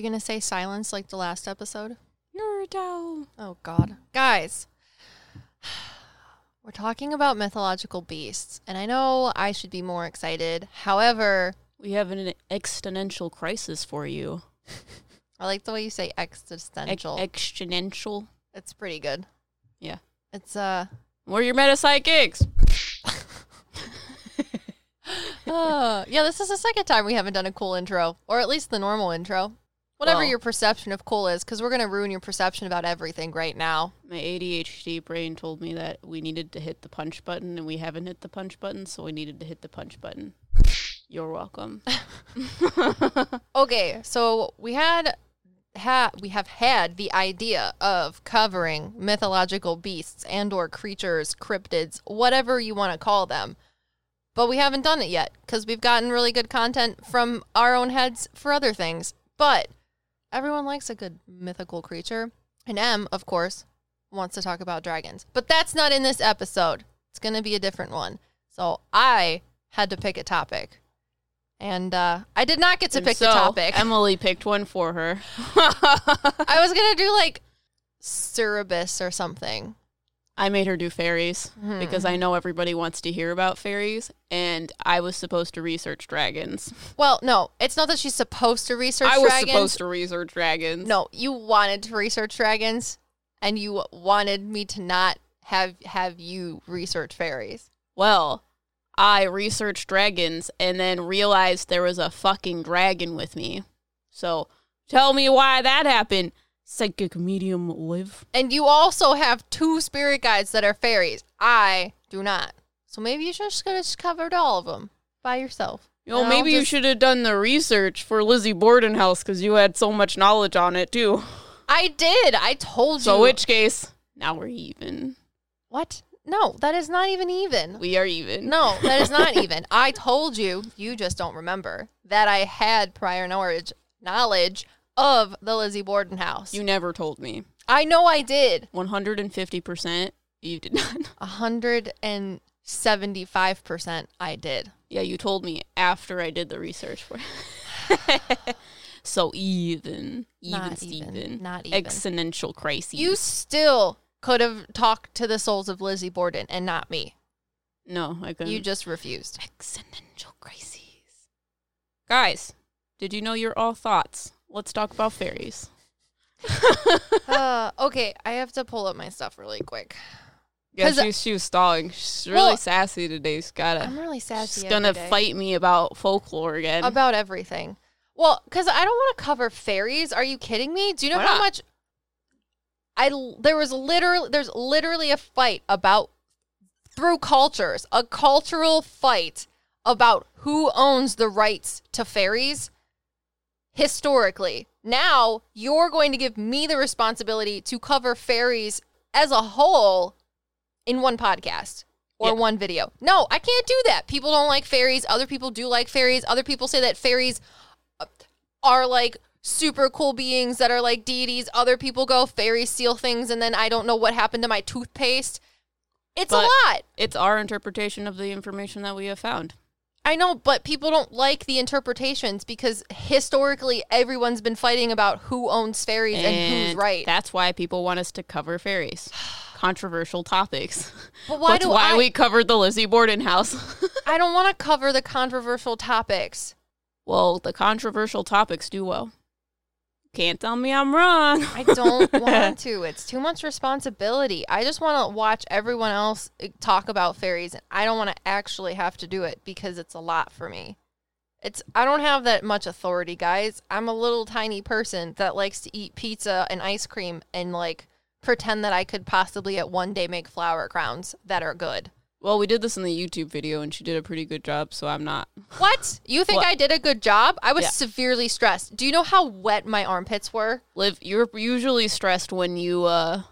You going to say silence like the last episode? Naruto. Oh, God. Guys, we're talking about mythological beasts, and I know I should be more excited. However, We have an existential crisis for you. I like the way you say Ex- existential. Existential. it's pretty good. Yeah. It's, uh, We're your meta psychics. uh, yeah, this is the second time we haven't done a cool intro, or at least the normal intro. Whatever Well- your perception of cool is, because we're going to ruin your perception about everything right now. My ADHD brain told me that we needed to hit the punch button, and we haven't hit the punch button, so we needed to hit the punch button. You're welcome. Okay, so we had ha- we have had the idea of covering mythological beasts and or creatures, cryptids, whatever you want to call them. But we haven't done it yet cuz we've gotten really good content from our own heads for other things. But everyone likes a good mythical creature. And M, of course, wants to talk about dragons. But that's not in this episode. It's going to be a different one. So I had to pick a topic. And uh, I did not get to And pick the topic. Emily picked one for her. I was gonna do like Cerebus or something. I made her do fairies hmm. because I know everybody wants to hear about fairies, and I was supposed to research dragons. Well, no, it's not that she's supposed to research I was dragons. supposed to research dragons. No, you wanted to research dragons, and you wanted me to not have have you research fairies. Well, I researched dragons and then realized there was a fucking dragon with me. So tell me why that happened. Psychic medium live. And you also have two spirit guides that are fairies. I do not. So maybe you just could have covered all of them by yourself. You know, maybe you should have done the research for Lizzie Borden House because you had so much knowledge on it too. I did. I told So, you. So, which case, now we're even. What? No, that is not even even. We are even. No, that is not even. I told you, you just don't remember that I had prior knowledge knowledge of the Lizzie Borden house. You never told me. I know I did. 150% you did not. A hundred and seventy-five percent I did. Yeah, you told me after I did the research for it. So even. Even Not Steven. even. Not even. Exponential crises. You still could have talked to the souls of Lizzie Borden and not me. No, I couldn't. You just refused. Exponential crises. Guys, did you know you're all thoughts? Let's talk about fairies. uh, okay, I have to pull up my stuff really quick. Yeah, she, she was stalling. She's really Well, sassy today. She's gotta. I'm really sassy. She's gonna day. fight me about folklore again. about everything. Well, because I don't want to cover fairies. Are you kidding me? Do you know Why how not? much? I there was literally there's literally a fight about through cultures, a cultural fight about who owns the rights to fairies historically. Now you're going to give me the responsibility to cover fairies as a whole in one podcast or Yeah. one video. No, I can't do that. People don't like fairies. Other people do like fairies. Other people say that fairies uh, are like super cool beings that are like deities. Other people go fairies steal things and then I don't know what happened to my toothpaste. It's But- a lot. it's our interpretation of the information that we have found. I know, but people don't like the interpretations because historically everyone's been fighting about who owns fairies and, who's right. That's why people want us to cover fairies. Controversial topics. but why That's do why I? we covered the Lizzie Borden house. I don't want to cover the controversial topics. well, the controversial topics do well. Can't tell me I'm wrong. I don't want to. It's too much responsibility. I just want to watch everyone else uh, talk about fairies, and I don't want to actually have to do it because it's a lot for me. It's I don't have that much authority, guys. I'm a little tiny person that likes to eat pizza and ice cream and like pretend that I could possibly at one day make flower crowns that are good. Well, we did this in the YouTube video, and she did a pretty good job. So I'm not. What? You think What? I did a good job? I was Yeah. severely stressed. Do you know how wet my armpits were? Liv, you're usually stressed when you uh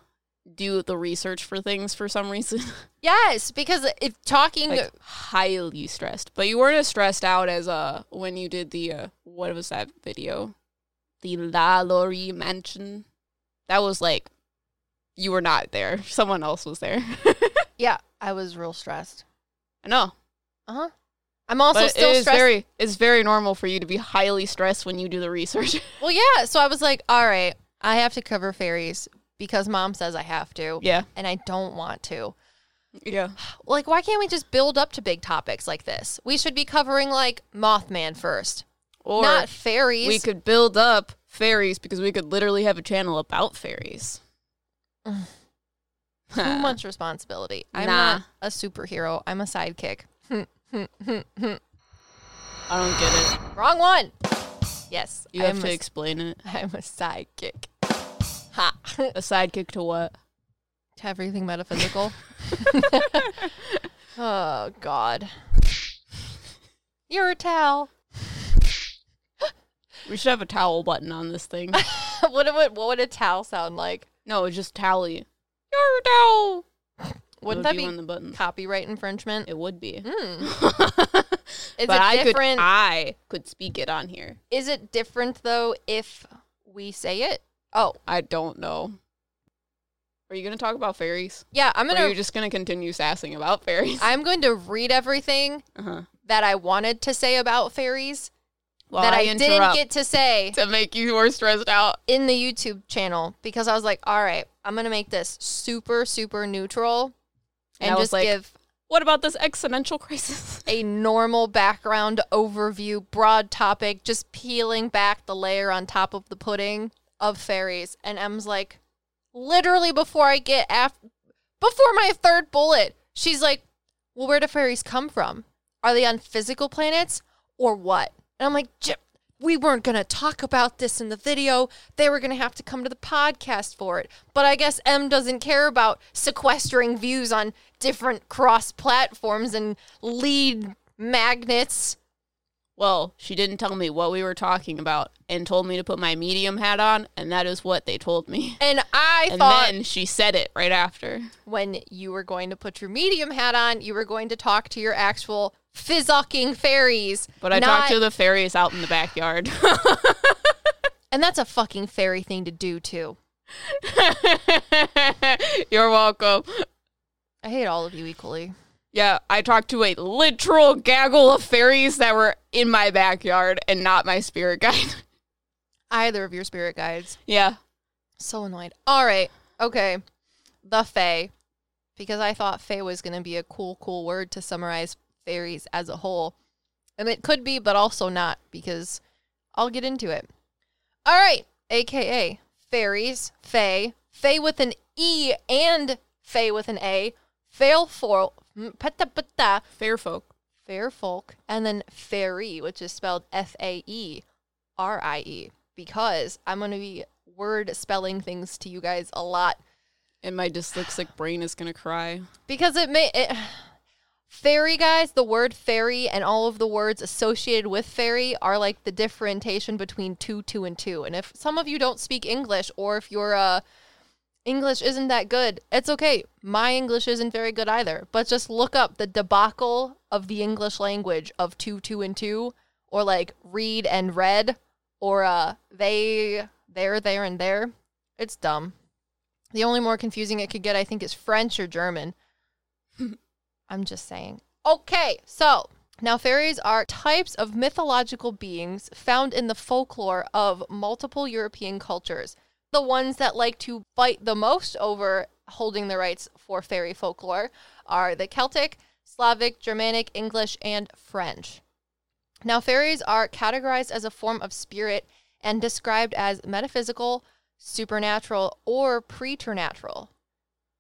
do the research for things for some reason. Yes, because if talking like highly stressed. But you weren't as stressed out as uh when you did the uh what was that video? The LaLaurie Mansion. That was like you were not there. Someone else was there. Yeah, I was real stressed. I know. Uh huh. I'm also but still it is stressed. very it's very normal for you to be highly stressed when you do the research. well, yeah. So I was like, all right, I have to cover fairies because mom says I have to, yeah. and I don't want to. Yeah. Like, why can't we just build up to big topics like this? We should be covering like Mothman first, Or not fairies. we could build up fairies because we could literally have a channel about fairies. Too much responsibility. I'm Nah. not a superhero. I'm a sidekick. I don't get it. Wrong one. Yes, You have I'm to a, explain it. I'm a sidekick. Ha. A sidekick to what? to everything metaphysical. oh God. You're a towel. We should have a towel button on this thing. what would what would a towel sound like? no, it's just tally. You're. Wouldn't that be on the copyright infringement? It would be. Hmm. Is but it I could different? I could speak it on here. Is it different though if we say it? Oh, I don't know. Are you gonna talk about fairies? yeah. I'm gonna you just gonna continue sassing about fairies? I'm going to read everything uh-huh. that I wanted to say about fairies Well, that I, interrupt didn't get to say to make you more stressed out. in the YouTube channel because I was like, all right, I'm gonna make this super super neutral And and, just like- give What about this existential crisis? a normal background overview, broad topic, just peeling back the layer on top of the pudding of fairies. And Em's like, literally before I get af- before my third bullet, she's like, "Well, where do fairies come from? Are they on physical planets or what?" And I'm like, "J- "We weren't gonna talk about this in the video. They were gonna have to come to the podcast for it. But I guess M doesn't care about sequestering views on different cross platforms and lead magnets." Well, she didn't tell me what we were talking about and told me to put my medium hat on, and that is what they told me. And I and thought then she said it right after. when you were going to put your medium hat on, you were going to talk to your actual fizzucking fairies. But I not- talked to the fairies out in the backyard. and that's a fucking fairy thing to do too. You're welcome. I hate all of you equally. Yeah, I talked to a literal gaggle of fairies that were in my backyard and not my spirit guide. Either of your spirit guides. yeah. So annoyed. All right. Okay. The Fae. Because I thought Fae was going to be a cool, cool word to summarize fairies as a whole. And it could be, but also not, because I'll get into it. All right. AKA fairies, Fae, Fae with an E and Fae with an A, fail for, pata pata, Fair folk. fair folk, and then fairy, which is spelled F A E R I E, because I'm going to be word spelling things to you guys a lot And my dyslexic brain is going to cry. because it may. It, fairy guys, the word fairy and all of the words associated with fairy are like the differentiation between two, two, and two. And if some of you don't speak English or if your uh, English isn't that good, it's okay. My English isn't very good either. But just look up the debacle of the English language of two, two, and two, or like read and read, or uh, they, there, there, and there. It's dumb. The only more confusing it could get, I think, is French or German. I'm just saying. Okay, so now fairies are types of mythological beings found in the folklore of multiple European cultures. The ones that like to fight the most over holding the rights for fairy folklore are the Celtic, Slavic, Germanic, English, and French. Now, fairies are categorized as a form of spirit and described as metaphysical, supernatural, or preternatural.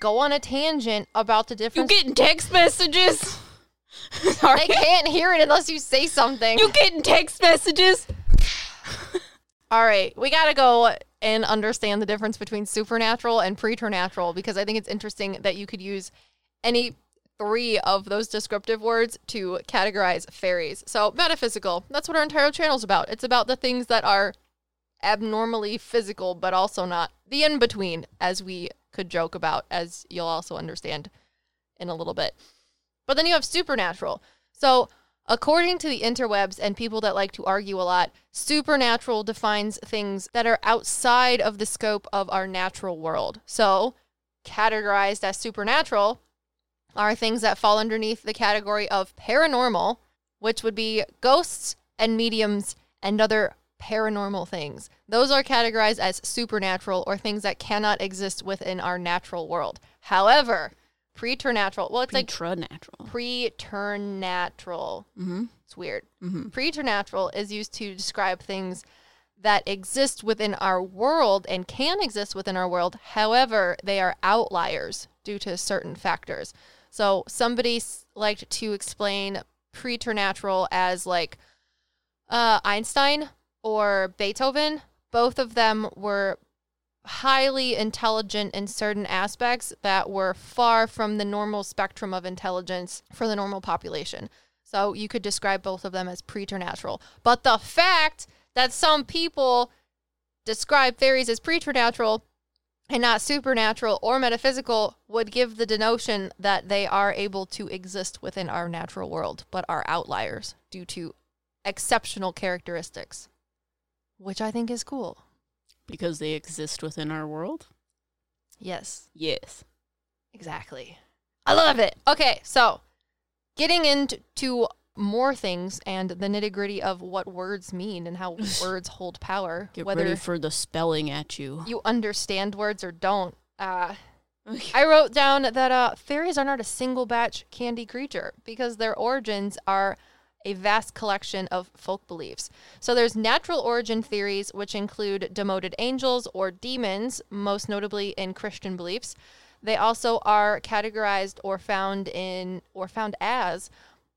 go on a tangent about the difference. You getting text messages? Sorry. I can't hear it unless you say something. You getting text messages? All right, we got to go and understand the difference between supernatural and preternatural because I think it's interesting that you could use any three of those descriptive words to categorize fairies. So, metaphysical, that's what our entire channel is about. It's about the things that are abnormally physical, but also not the in between, as we could joke about, as you'll also understand in a little bit. But then you have supernatural. So, according to the interwebs and people that like to argue a lot, supernatural defines things that are outside of the scope of our natural world. So, categorized as supernatural are things that fall underneath the category of paranormal, which would be ghosts and mediums and other paranormal things. Those are categorized as supernatural or things that cannot exist within our natural world. However, preternatural, well, it's like Preternatural. preternatural. Mm-hmm. It's weird. Mm-hmm. Preternatural is used to describe things that exist within our world and can exist within our world. However, they are outliers due to certain factors. So somebody s- liked to explain preternatural as like uh, Einstein or Beethoven. Both of them were highly intelligent in certain aspects that were far from the normal spectrum of intelligence for the normal population. So you could describe both of them as preternatural. But the fact that some people describe fairies as preternatural and not supernatural or metaphysical would give the denotion that they are able to exist within our natural world, but are outliers due to exceptional characteristics, which I think is cool. Because they exist within our world? Yes, Yes. exactly. I love it. Okay, so getting into more things and the nitty gritty of what words mean and how words hold power, Get whether ready for the spelling at you. you understand words or don't. Uh, I wrote down that uh, fairies are not a single batch candy creature because their origins are a vast collection of folk beliefs. So there's natural origin theories, which include demoted angels or demons, most notably in Christian beliefs. They also are categorized or found in or found as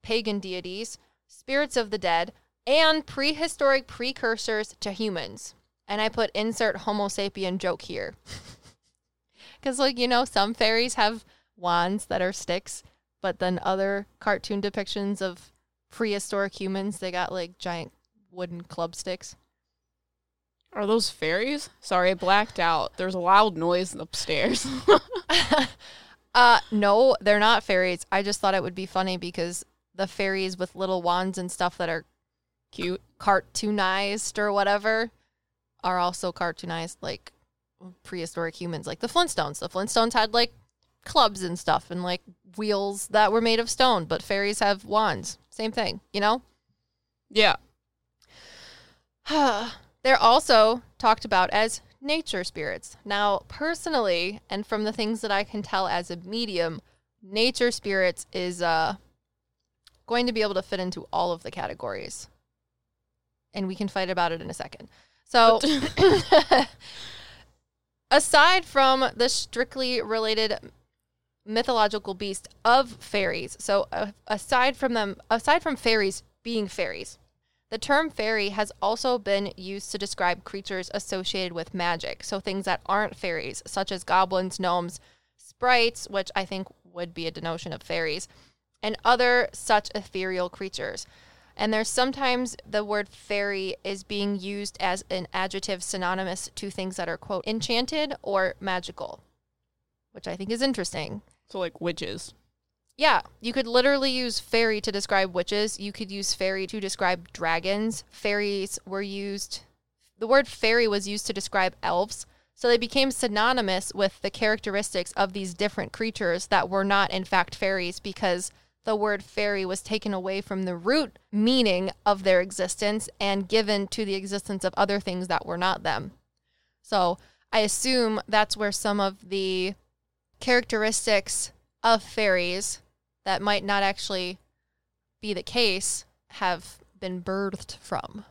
pagan deities, spirits of the dead, and prehistoric precursors to humans. And I put insert Homo sapien joke here. Because, like, you know, some fairies have wands that are sticks, but then other cartoon depictions of prehistoric humans, they got like giant wooden club sticks. Are those fairies? Sorry, I blacked out. There's a loud noise upstairs. uh, no, they're not fairies. I just thought it would be funny because the fairies with little wands and stuff that are Cute. cartoonized or whatever are also cartoonized like prehistoric humans, like the Flintstones. The Flintstones had like clubs and stuff and like wheels that were made of stone, but fairies have wands. Same thing, you know? Yeah. They're also talked about as nature spirits. Now, personally, and from the things that I can tell as a medium, nature spirits is uh, going to be able to fit into all of the categories. And we can fight about it in a second. So, aside from the strictly related mythological beast of fairies, so uh, aside from them, aside from fairies being fairies, the term fairy has also been used to describe creatures associated with magic. So things that aren't fairies, such as goblins, gnomes, sprites, which I think would be a denotion of fairies, and other such ethereal creatures. And there's sometimes the word fairy is being used as an adjective synonymous to things that are, quote, enchanted or magical, which I think is interesting. So like witches. Yeah, you could literally use fairy to describe witches. You could use fairy to describe dragons. Fairies were used, the word fairy was used to describe elves. So they became synonymous with the characteristics of these different creatures that were not, in fact, fairies because the word fairy was taken away from the root meaning of their existence and given to the existence of other things that were not them. So I assume that's where some of the characteristics of fairies that might not actually be the case have been birthed from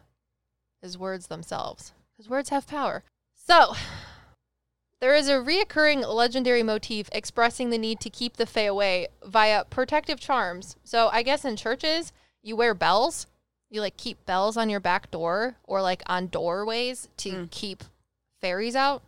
is words themselves because words have power. So, there is a reoccurring legendary motif expressing the need to keep the Fae away via protective charms. So, I guess in churches, you wear bells. You like keep bells on your back door or like on doorways to Mm. keep fairies out.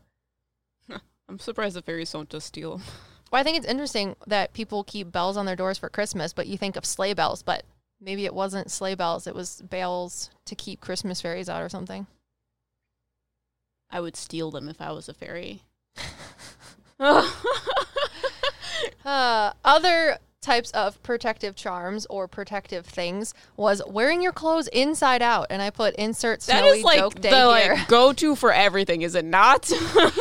I'm surprised the fairies don't just steal 'em. Well, I think it's interesting that people keep bells on their doors for Christmas, but you think of sleigh bells, but maybe it wasn't sleigh bells, it was bells to keep Christmas fairies out or something. I would steal them if I was a fairy. Uh, other types of protective charms or protective things was wearing your clothes inside out, and I put insert That snowy is like joke the like go to for everything, is it not?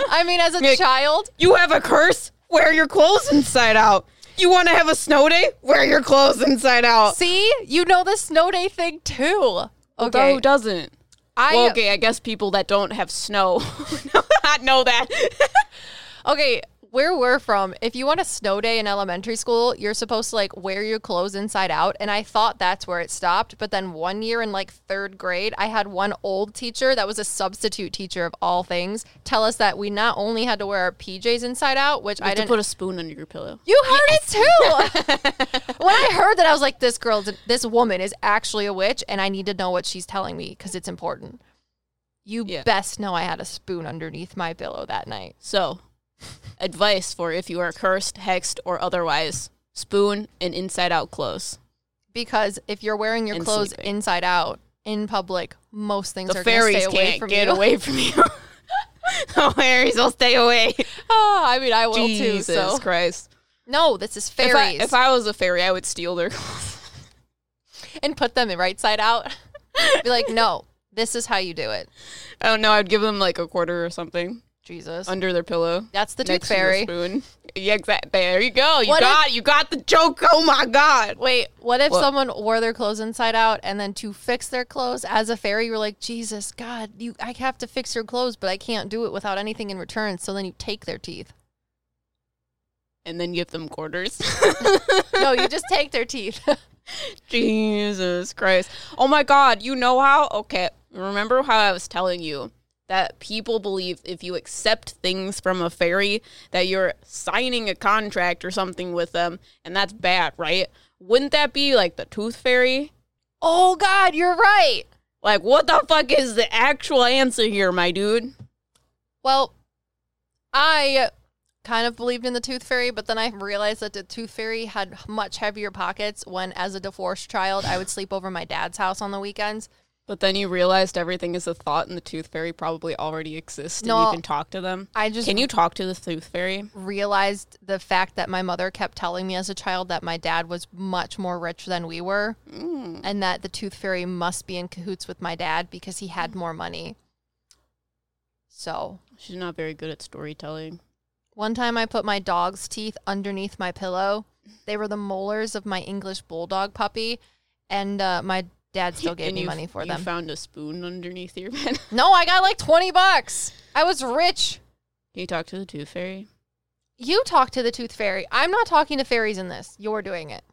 I mean, as a Like- child, you have a curse. Wear your clothes inside out. You want to have a snow day? Wear your clothes inside out. see, you know the snow day thing too. Okay, Who doesn't? I well, okay, I guess people that don't have snow not know that. Okay, where we're from, if you want a snow day in elementary school, you're supposed to like wear your clothes inside out. And I thought that's where it stopped. But then one year in like third grade, I had one old teacher that was a substitute teacher of all things tell us that we not only had to wear our PJs inside out, which I I didn't. put a spoon under your pillow. you heard it too. when I heard that, I was like, this girl, this woman is actually a witch, and I need to know what she's telling me because it's important. You Yeah. best know I had a spoon underneath my pillow that night. So, advice for if you are cursed, hexed, or otherwise: spoon and inside out clothes. because if you're wearing your And clothes sleeping. inside out in public, most things The are going to fairies stay away can't from get you. away from you. the fairies will stay away. Ah, I mean, I will Jesus too. So Christ! no, this is If I, fairies, if I was a fairy, I would steal their clothes. and put them in right side out. Be like, no, this is how you do it. I don't know. I'd give them like a quarter or something Jesus, under their pillow. that's the tooth next to the fairy. spoon. Yeah, exactly. There you go. You What got you got the joke. Oh my god. Wait, what if What? someone wore their clothes inside out and then to fix their clothes as a fairy, you were like, Jesus, God, you, I have to fix your clothes, but I can't do it without anything in return. So then you take their teeth. And then give them quarters. No, you just take their teeth. Jesus Christ. Oh my god, you know how? Okay, remember how I was telling you that people believe if you accept things from a fairy that you're signing a contract or something with them and that's bad, right? Wouldn't that be like the tooth fairy? oh, God, you're right. Like what the fuck is the actual answer here, my dude? Well, I kind of believed in the tooth fairy, but then I realized that the tooth fairy had much heavier pockets when, as a divorced child, I would sleep over my dad's house on the weekends. But then you realized everything is a thought and the tooth fairy probably already exists and No. you can talk to them. I just Can you talk to the tooth fairy? realized the fact that my mother kept telling me as a child that my dad was much more rich than we were, Mm. and that the tooth fairy must be in cahoots with my dad because he had more money. So, She's not very good at storytelling. One time I put my dog's teeth underneath my pillow. They were the molars of my English bulldog puppy, and uh, my dad still gave And me you- money for you them. You found a spoon underneath your bed. no, I got like 20 bucks. I was rich. Can you talk to the tooth fairy? You talk to the tooth fairy. I'm not talking to fairies in this. You're doing it.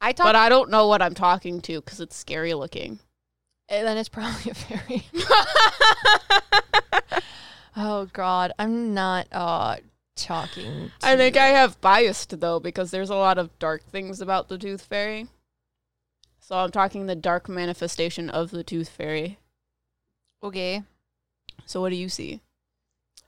I talk, But I don't know what I'm talking to because it's scary looking. and then it's probably a fairy. oh God, I'm not uh talking. To I think I have biased though because there's a lot of dark things about the tooth fairy. So I'm talking the dark manifestation of the tooth fairy. Okay. So what do you see?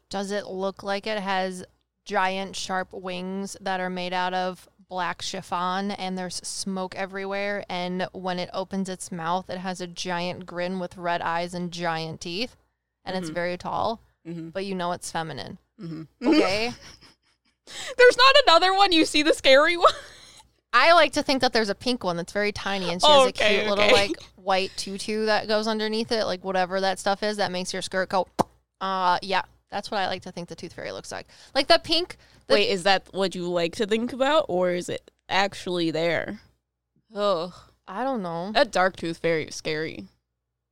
Does it look like it has giant sharp wings that are made out of black chiffon and there's smoke everywhere and when it opens its mouth it has a giant grin with red eyes and giant teeth and it's Mhm. very tall Mm-hmm. but you know it's feminine. Mm-hmm. Okay? There's not another one. You see the scary one. I like to think that there's a pink one that's very tiny and she has a okay, cute little okay. like white tutu that goes underneath it, like whatever that stuff is that makes your skirt go uh yeah. That's what I like to think the tooth fairy looks like. Like the pink the Wait, is that what you like to think about, or is it actually there? Ugh. I don't know. That dark tooth fairy is scary.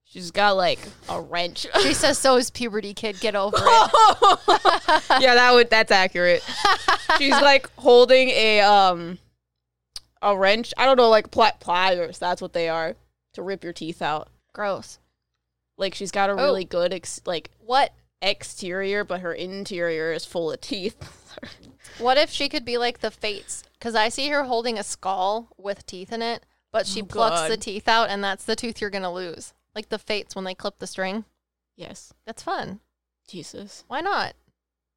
She's got like a wrench. She says, "So is puberty, kid. Get over it." yeah, that would that's accurate. She's like holding a um a wrench. I don't know, like pli- pliers. That's what they are to rip your teeth out. Gross. Like she's got a Oh. really good ex- like What? exterior, but her interior is full of teeth. What if she could be like the Fates? Because I see her holding a skull with teeth in it, but she Oh, plucks the teeth out, and that's the tooth you're gonna lose. Like the Fates when they clip the string. yes, That's fun. Jesus, Why not?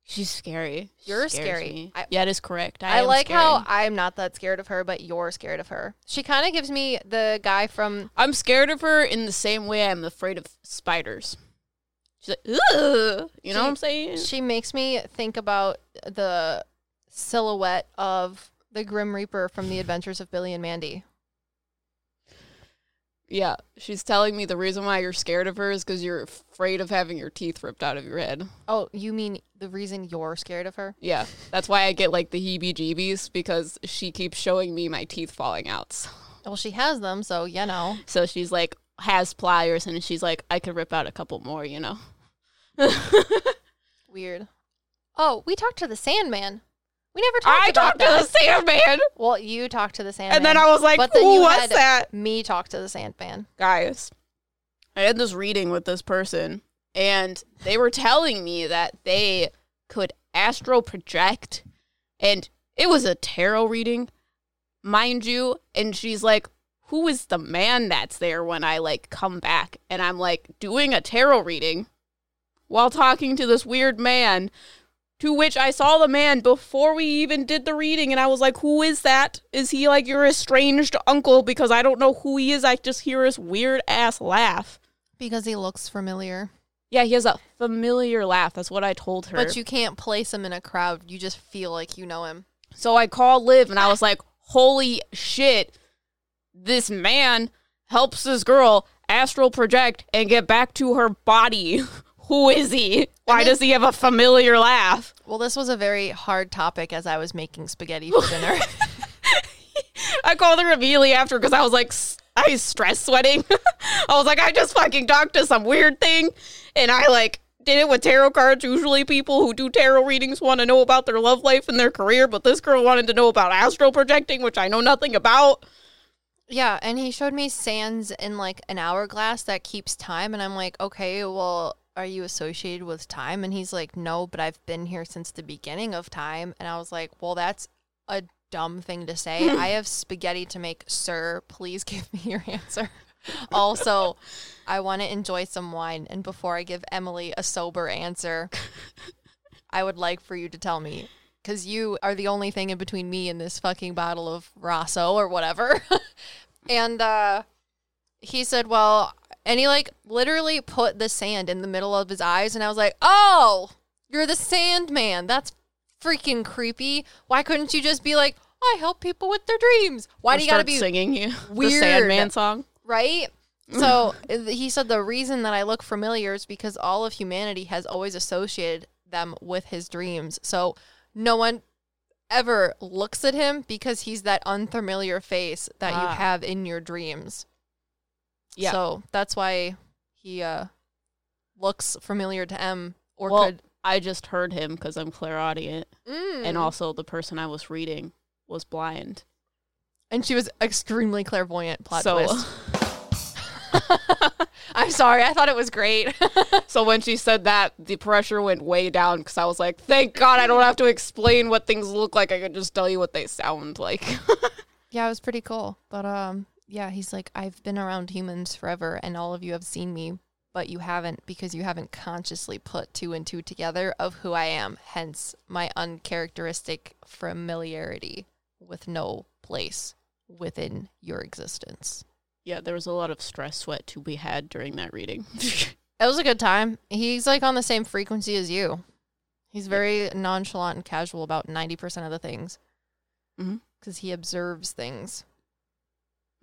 She's scary. She You're scares scary. me. I- yeah, it is correct. I, I, am like scary. how I'm not that scared of her, but you're scared of her. She kind of gives me the guy from I'm scared of her in the same way I'm afraid of spiders. She's like, ugh. You know She- what I'm saying? She makes me think about the silhouette of the Grim Reaper from The Adventures of Billy and Mandy. Yeah, she's telling me the reason why you're scared of her is because you're afraid of having your teeth ripped out of your head. Oh, you mean the reason you're scared of her? Yeah, that's why I get like the heebie-jeebies because she keeps showing me my teeth falling out. So- Well, she has them, so you know. So she's like has pliers and she's like I could rip out a couple more, you know. Weird. Oh, we talked to the Sandman. We never talked I about talked to the Sandman, Well, you talked to the Sandman. and then I was like, but then "Who you was had that?" me talk to the Sandman. guys, I had this reading with this person, and they were telling me that they could astral project, and it was a tarot reading, mind you. And she's like, "Who is the man that's there when I like come back?" And I'm like, doing a tarot reading while talking to this weird man. To which I saw the man before we even did the reading, and I was like, Who is that? Is he like your estranged uncle? Because I don't know who he is. I just hear his weird ass laugh. Because he looks familiar. Yeah, he has a familiar laugh. That's what I told her. But you can't place him in a crowd. You just feel like you know him. so I called Liv and I was like, Holy shit, this man helps this girl astral project and get back to her body. Who is he? Why does he have a familiar laugh? Well, this was a very hard topic as I was making spaghetti for dinner. I called her immediately after because I was like, I was stress sweating. I was like, I just fucking talked to some weird thing, and I like did it with tarot cards. Usually, people who do tarot readings want to know about their love life and their career, but this girl wanted to know about astral projecting, which I know nothing about. yeah, and he showed me sands in like an hourglass that keeps time. And I'm like, okay, well, are you associated with time? And he's like, no, but I've been here since the beginning of time. And I was like, well, that's a dumb thing to say. I have spaghetti to make, sir. Please give me your answer. also, I want to enjoy some wine. And before I give Emily a sober answer, I would like for you to tell me because you are the only thing in between me and this fucking bottle of Rosso or whatever. and uh, he said, well, and he like literally put the sand in the middle of his eyes. And I was like, oh, you're the Sandman. That's freaking creepy. Why couldn't you just be like, I help people with their dreams? Why Or do you gotta be singing you the weird? Sandman song? right? So he said the reason that I look familiar is because all of humanity has always associated them with his dreams. So no one ever looks at him because he's that unfamiliar face that you Ah. have in your dreams. Yeah. So that's why he uh looks familiar to M or well, could I just heard him because I'm clairaudient, Mm. and also the person I was reading was blind. and she was extremely clairvoyant plot so, twist. I'm sorry, I thought it was great. so when she said that, the pressure went way down because I was like, "Thank God I don't have to explain what things look like. I can just tell you what they sound like." Yeah, it was pretty cool. But um yeah, he's like I've been around humans forever and all of you have seen me, but you haven't because you haven't consciously put two and two together of who I am. Hence my uncharacteristic familiarity with no place within your existence. yeah, there was a lot of stress sweat to be had during that reading. It was a good time. He's like on the same frequency as you. He's very nonchalant and casual about 90% of the things. Mhm. Cuz he observes things.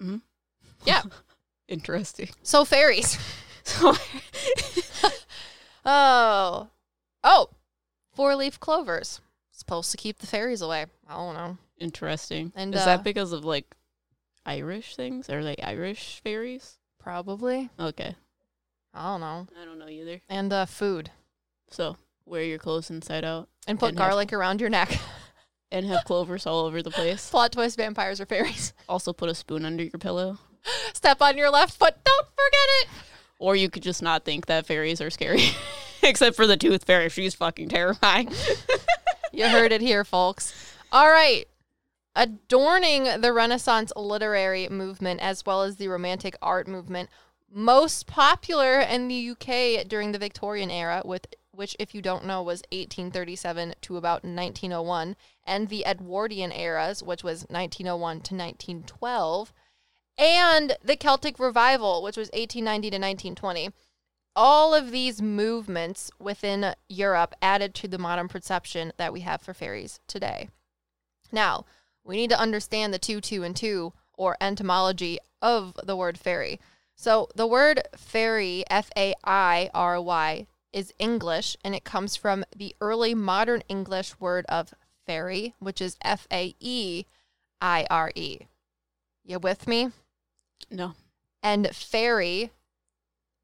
Mhm. Yeah. Interesting. So fairies. So, Oh. Oh. Four leaf clovers. Supposed to keep the fairies away. I don't know. Interesting. And, is uh, that because of like Irish things? Are they Irish fairies? Probably. Okay. I don't know. I don't know either. And uh, food. So wear your clothes inside out And put And have- garlic around your neck. And have clovers all over the place. Plot twist: vampires or fairies. Also put a spoon under your pillow. Step on your left foot. Don't forget it. Or you could just not think that fairies are scary. Except for the tooth fairy. She's fucking terrifying. You heard it here, folks. All right. Adorning the Renaissance literary movement as well as the Romantic art movement, most popular in the UK during the Victorian era, with which, if you don't know, was 1837 to about 1901, and the Edwardian eras, which was 1901 to 1912, and the Celtic Revival, which was 1890 to 1920 all of these movements within Europe added to the modern perception that we have for fairies today. Now, we need to understand the two, two, and two, or etymology of the word fairy. So, the word fairy, F A I R Y, is English and it comes from the early modern English word of fairy, which is F A E I R E. You with me? no. and fairy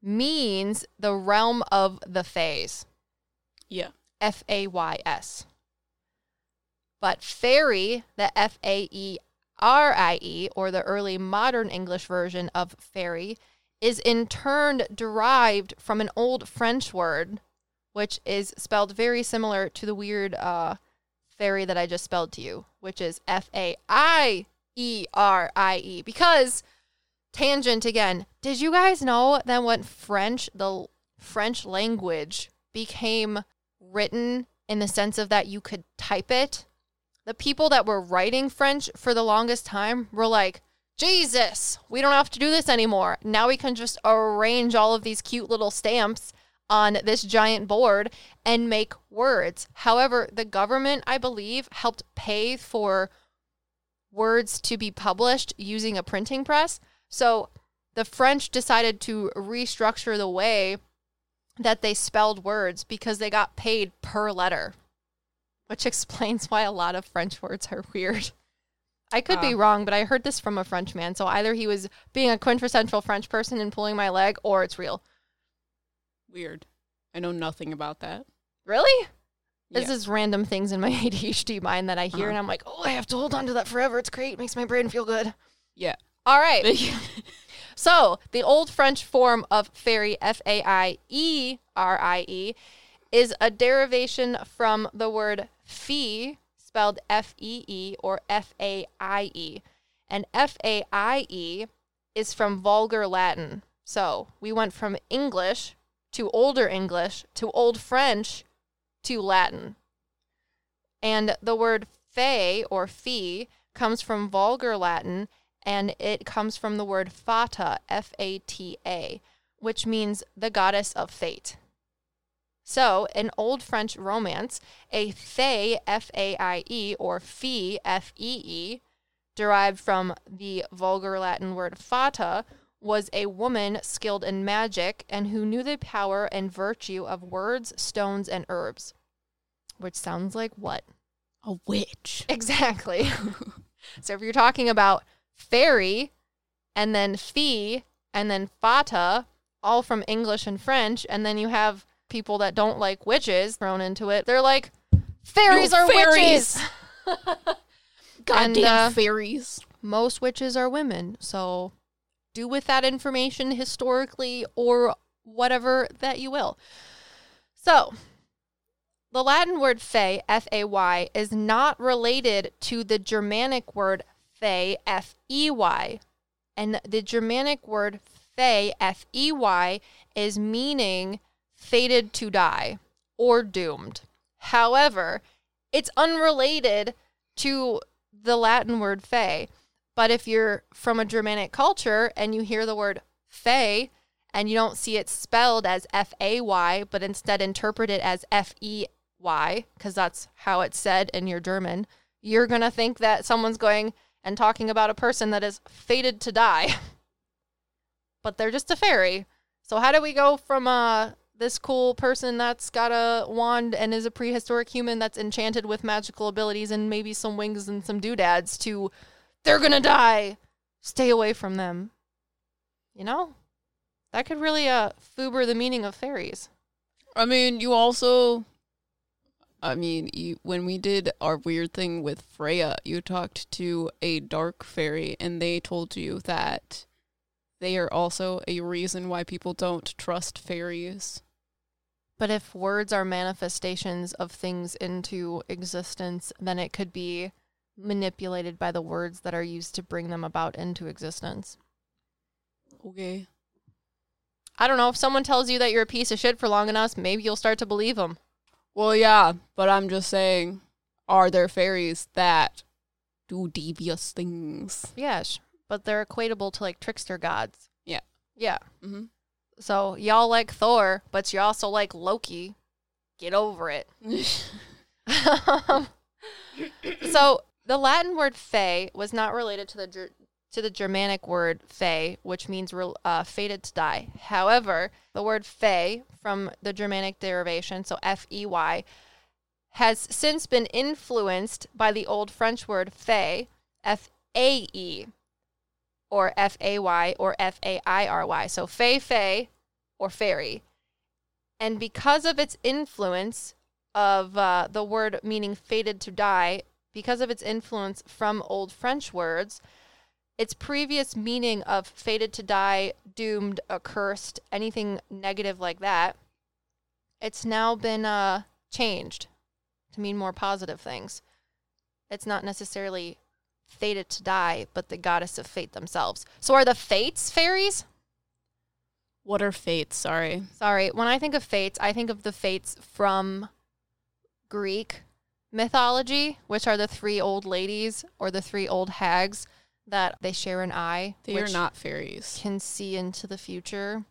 means the realm of the fays. Yeah. F A Y S. But fairy, the F A E R I E, or the early modern English version of fairy, is in turn derived from an old French word, which is spelled very similar to the weird uh, fairy that I just spelled to you, which is F A I E R I E. Because, tangent again, did you guys know that when French, the French language became written in the sense of that you could type it, the people that were writing French for the longest time were like, Jesus, we don't have to do this anymore. Now we can just arrange all of these cute little stamps on this giant board and make words. However, the government, I believe, helped pay for words to be published using a printing press. So the French decided to restructure the way that they spelled words because they got paid per letter, which explains why a lot of French words are weird. I could be Ah. wrong, but I heard this from a French man. So either he was being a quintessential French person and pulling my leg, or it's real. Weird. I know nothing about that. Really? This is random things in my ADHD mind that I hear, Uh-huh. and I'm like, oh, I have to hold on to that forever. It's great. It makes my brain feel good. Yeah. All right. So, the Old French form of fairy, F A I E R I E, is a derivation from the word fee, spelled F E E or F A I E. And F A I E is from vulgar Latin. So, we went from English to Older English to Old French to Latin. And the word fay or fee comes from vulgar Latin and it comes from the word fata, F A T A, which means the goddess of fate. So, in Old French romance, a fae, F A I E, or fee, F E E, derived from the vulgar Latin word fata, was a woman skilled in magic and who knew the power and virtue of words, stones, and herbs. Which sounds like what? a witch. Exactly. so if you're talking about fairy and then fee and then fata, all from English and French, and then you have people that don't like witches thrown into it, they're like, fairies Yo, are fairies." witches. Goddamn uh, fairies. Most witches are women. So do with that information historically or whatever that you will. So, the Latin word fey, F A Y, is not related to the Germanic word fey, F E Y. And the Germanic word fey, F E Y, is meaning fated to die or doomed. However, it's unrelated to the Latin word fey. But if you're from a Germanic culture and you hear the word fey and you don't see it spelled as F A Y, but instead interpret it as F E Y, because that's how it's said in your German, you're going to think that someone's going and talking about a person that is fated to die. but they're just a fairy. So, how do we go from uh, this cool person that's got a wand and is a prehistoric human that's enchanted with magical abilities and maybe some wings and some doodads to they're gonna die. Stay away from them. You know? That could really uh fuber the meaning of fairies. I mean, you also. I mean, you, when we did our weird thing with Freya, you talked to a dark fairy, and they told you that they are also a reason why people don't trust fairies. But if words are manifestations of things into existence, then it could be manipulated by the words that are used to bring them about into existence. Okay. I don't know. If someone tells you that you're a piece of shit for long enough, maybe you'll start to believe them. Well, yeah, but I'm just saying, are there fairies that do devious things? Yes, but they're equatable to like trickster gods. Yeah. Yeah. Mm-hmm. So y'all like Thor, but you also like Loki. Get over it. so the Latin word "fey" was not related to the to the Germanic word "fey," which means uh, fated to die. However, the word "fey" from the Germanic derivation, so F E Y, has since been influenced by the old French word "fay," F A E, or F A Y, or F A I R Y. So "fey fey" or "fairy," and because of its influence of uh, the word meaning fated to die, because of its influence from Old French words, its previous meaning of fated to die, doomed, accursed, anything negative like that, it's now been uh, changed to mean more positive things. It's not necessarily fated to die, but the goddess of fate themselves. So are the fates fairies? What are fates? Sorry. Sorry, when I think of fates, I think of the fates from Greek mythology, which are the three old ladies or the three old hags that they share an eye, They are not fairies. can see into the future.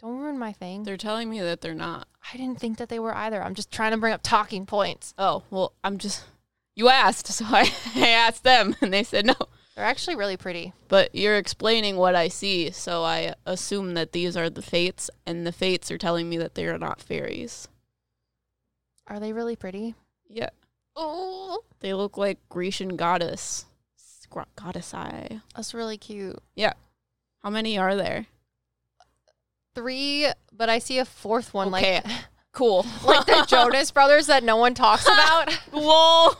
Don't ruin my thing. They're telling me that they're not. I didn't think that they were either. I'm just trying to bring up talking points. Oh, well, I'm just. You asked, so I, I asked them, and they said no. They're actually really pretty. But you're explaining what I see, so I assume that these are the fates, and the fates are telling me that they are not fairies. Are they really pretty? Yeah. Oh, They look like Grecian goddess. Goddess eye. that's really cute. Yeah. How many are there? Three, but I see a fourth one, Okay. like Cool. like the Jonas Brothers that no one talks about. Whoa.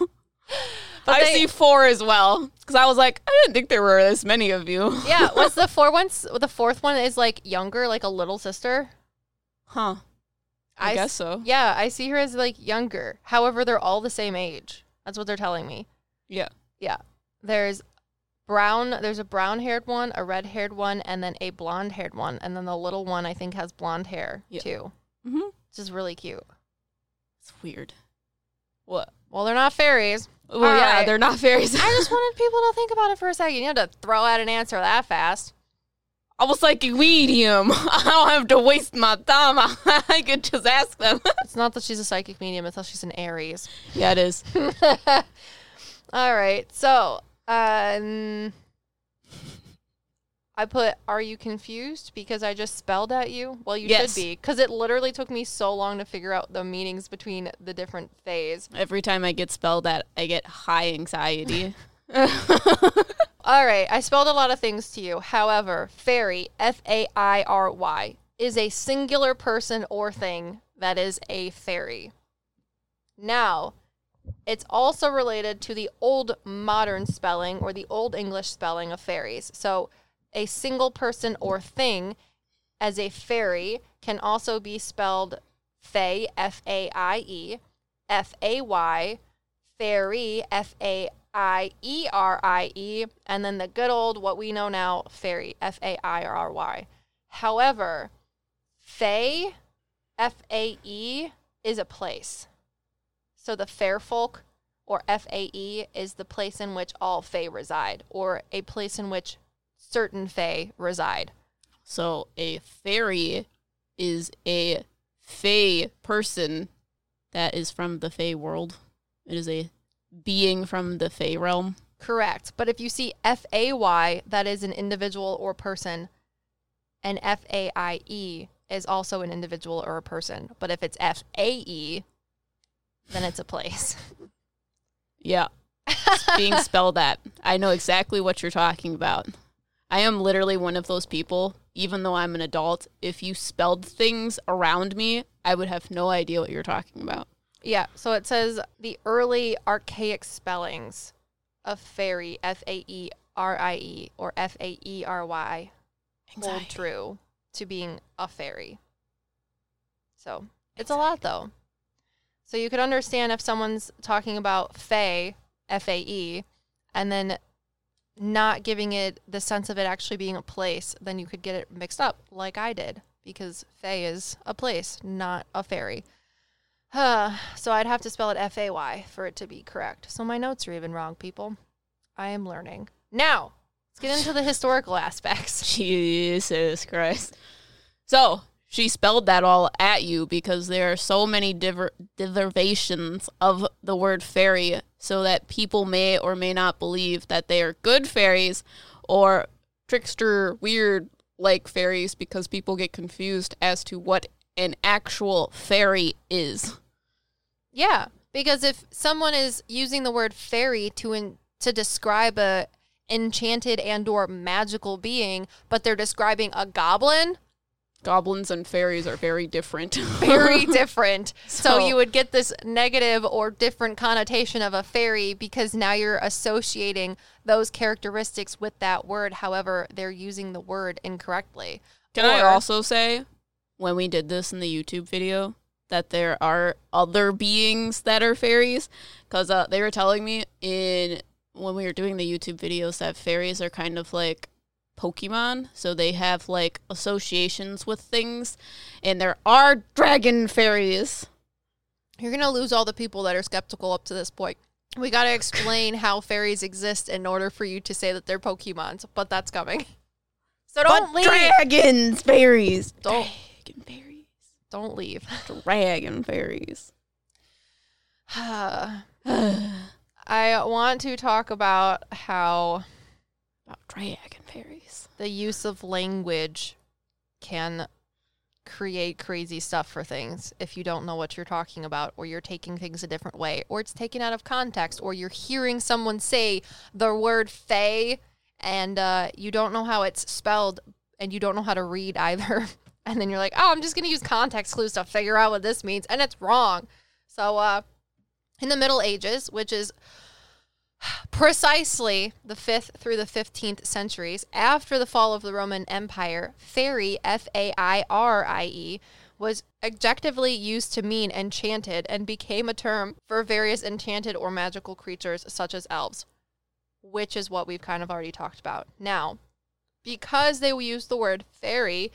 But I they- see four as well. Because I was like, I didn't think there were this many of you. yeah, what's the four ones? The fourth one is like younger, like a little sister. Huh. I, I guess s- so. Yeah, I see her as like younger. However, they're all the same age. That's what they're telling me. Yeah. Yeah. There's brown, there's a brown haired one, a red haired one, and then a blonde haired one. And then the little one, I think, has blonde hair Yeah. too, Mm-hmm. which is really cute. It's weird. What? Well, they're not fairies. Well, yeah, right. they're not fairies. I just wanted people to think about it for a second. You had to throw out an answer that fast. I was like, medium. I don't have to waste my time. I could just ask them. It's not that she's a psychic medium, it's that she's an Aries. yeah, it is. All right. So, um, I put, are you confused? Because I just spelled at you? Well, you Yes. should be. Because it literally took me so long to figure out the meanings between the different phase. Every time I get spelled at, I get high anxiety. All right. I spelled a lot of things to you. However, fairy, F A I R Y, is a singular person or thing that is a fairy. Now, it's also related to the old modern spelling or the old English spelling of fairies. So, a single person or thing as a fairy can also be spelled fay, F A I E, F A Y, fairy, F A I E R I E, and then the good old, what we know now, fairy, F A I R Y. However, Fae, F A E, is a place. So the fair folk, or F A E, is the place in which all Fae reside, or a place in which certain Fae reside. so a fairy is a fey person that is from the fey world. It is a being from the fey realm. Correct. But if you see F A Y, that is an individual or person, and F A I E is also an individual or a person. But if it's F A E, then it's a place. Yeah. It's being spelled that. I know exactly what you're talking about. I am literally one of those people, even though I'm an adult, if you spelled things around me, I would have no idea what you're talking about. Yeah, so it says the early archaic spellings of fairy, F A E R I E or F A E R Y, hold Anxiety. true to being a fairy. So it's a lot though. So you could understand if someone's talking about fae, F A E, and then not giving it the sense of it actually being a place, then you could get it mixed up like I did because fae is a place, not a fairy. Uh, so I'd have to spell it F A Y for it to be correct. So my notes are even wrong, people. I am learning. Now, let's get into the historical aspects. Jesus Christ. So she spelled that all at you because there are so many diver- derivations of the word fairy so that people may or may not believe that they are good fairies or trickster weird like fairies because people get confused as to what an actual fairy is. Yeah, because if someone is using the word fairy to in, to describe a enchanted and or magical being, but they're describing a goblin, Goblins and fairies are very different. very different. So, So- you would get this negative or different connotation of a fairy because now you're associating those characteristics with that word. However, they're using the word incorrectly. Can I also say, when we did this in the YouTube video, that there are other beings that are fairies? Because uh, they were telling me in when we were doing the YouTube videos that fairies are kind of like Pokemon, so they have like associations with things, and there are dragon fairies. You're to lose all the people that are skeptical up to this point. We got to explain how fairies exist in order for you to say that they're Pokemons, but that's coming. So don't but leave. dragons, fairies, Don't- dragon fairies, don't leave. dragon fairies. I want to talk about how dragon fairies. the use of language can create crazy stuff for things if you don't know what you're talking about or you're taking things a different way or it's taken out of context or you're hearing someone say the word fae and uh, you don't know how it's spelled and you don't know how to read either and then you're like oh i'm just going to use context clues to figure out what this means and it's wrong so uh, in the middle ages which is precisely the 5th through the 15th centuries after the fall of the Roman Empire, fairy, F A I R I E, was adjectively used to mean enchanted and became a term for various enchanted or magical creatures such as elves, which is what we've kind of already talked about. Now, because they use the word fairy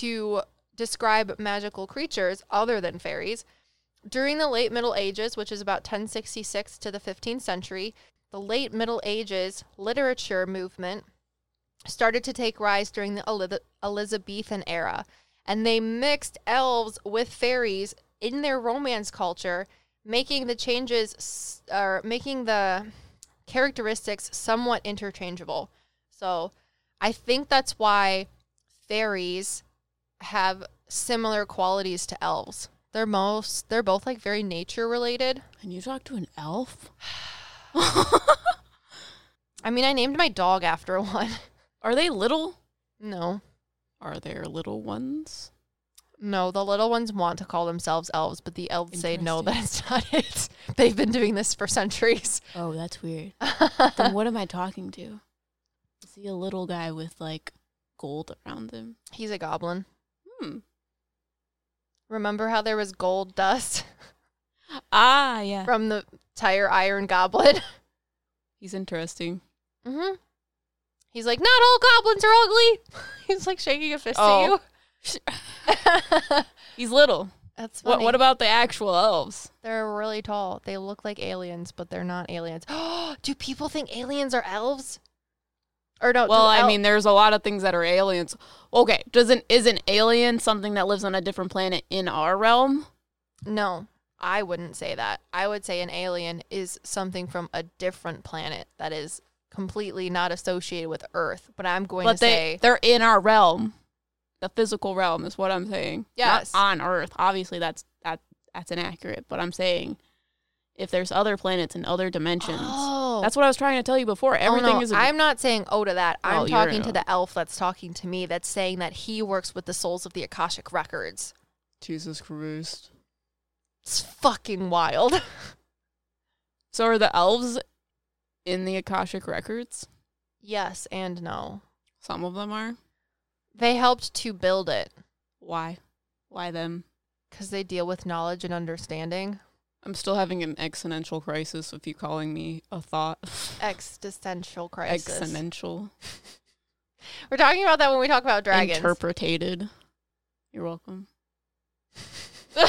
to describe magical creatures other than fairies, during the late Middle Ages, which is about 1066 to the 15th century, the late Middle Ages literature movement started to take rise during the Elizabethan era, and they mixed elves with fairies in their romance culture, making the changes or making the characteristics somewhat interchangeable. So, I think that's why fairies have similar qualities to elves. They're most they're both like very nature related. Can you talk to an elf? I mean, I named my dog after one. Are they little? No. Are there little ones? No, the little ones want to call themselves elves, but the elves say no, that's not it. They've been doing this for centuries. Oh, that's weird. then what am I talking to? Is he a little guy with like gold around him? He's a goblin. Hmm. Remember how there was gold dust Ah, yeah. from the tire iron goblin? He's interesting. mm-hmm. He's like, not all goblins are ugly. He's like shaking a fist Oh. at you. He's little. That's funny. What what about the actual elves? They're really tall. They look like aliens, but they're not aliens. do people think aliens are elves? Or no? well, I oh. mean, there's a lot of things that are aliens. Okay, doesn't is an alien something that lives on a different planet in our realm? no. I wouldn't say that. I would say an alien is something from a different planet that is completely not associated with Earth. But I'm going But to they say they're in our realm. the physical realm is what I'm saying. Yes. Not on Earth. Obviously that's that that's inaccurate, but I'm saying if there's other planets and other dimensions. Oh. That's what I was trying to tell you before. Oh, Everything no, is a, I'm not saying oh to that. I'm Oh, talking to the elf that's talking to me that's saying that he works with the souls of the Akashic records. Jesus Christ. It's fucking wild. So are the elves in the Akashic records? yes and no. Some of them are. They helped to build it Why? Why them? because they deal with knowledge and understanding. I'm still having an existential crisis with you calling me a thought. Existential crisis. Existential. We're talking about that when we talk about dragons. Interpreted. You're welcome.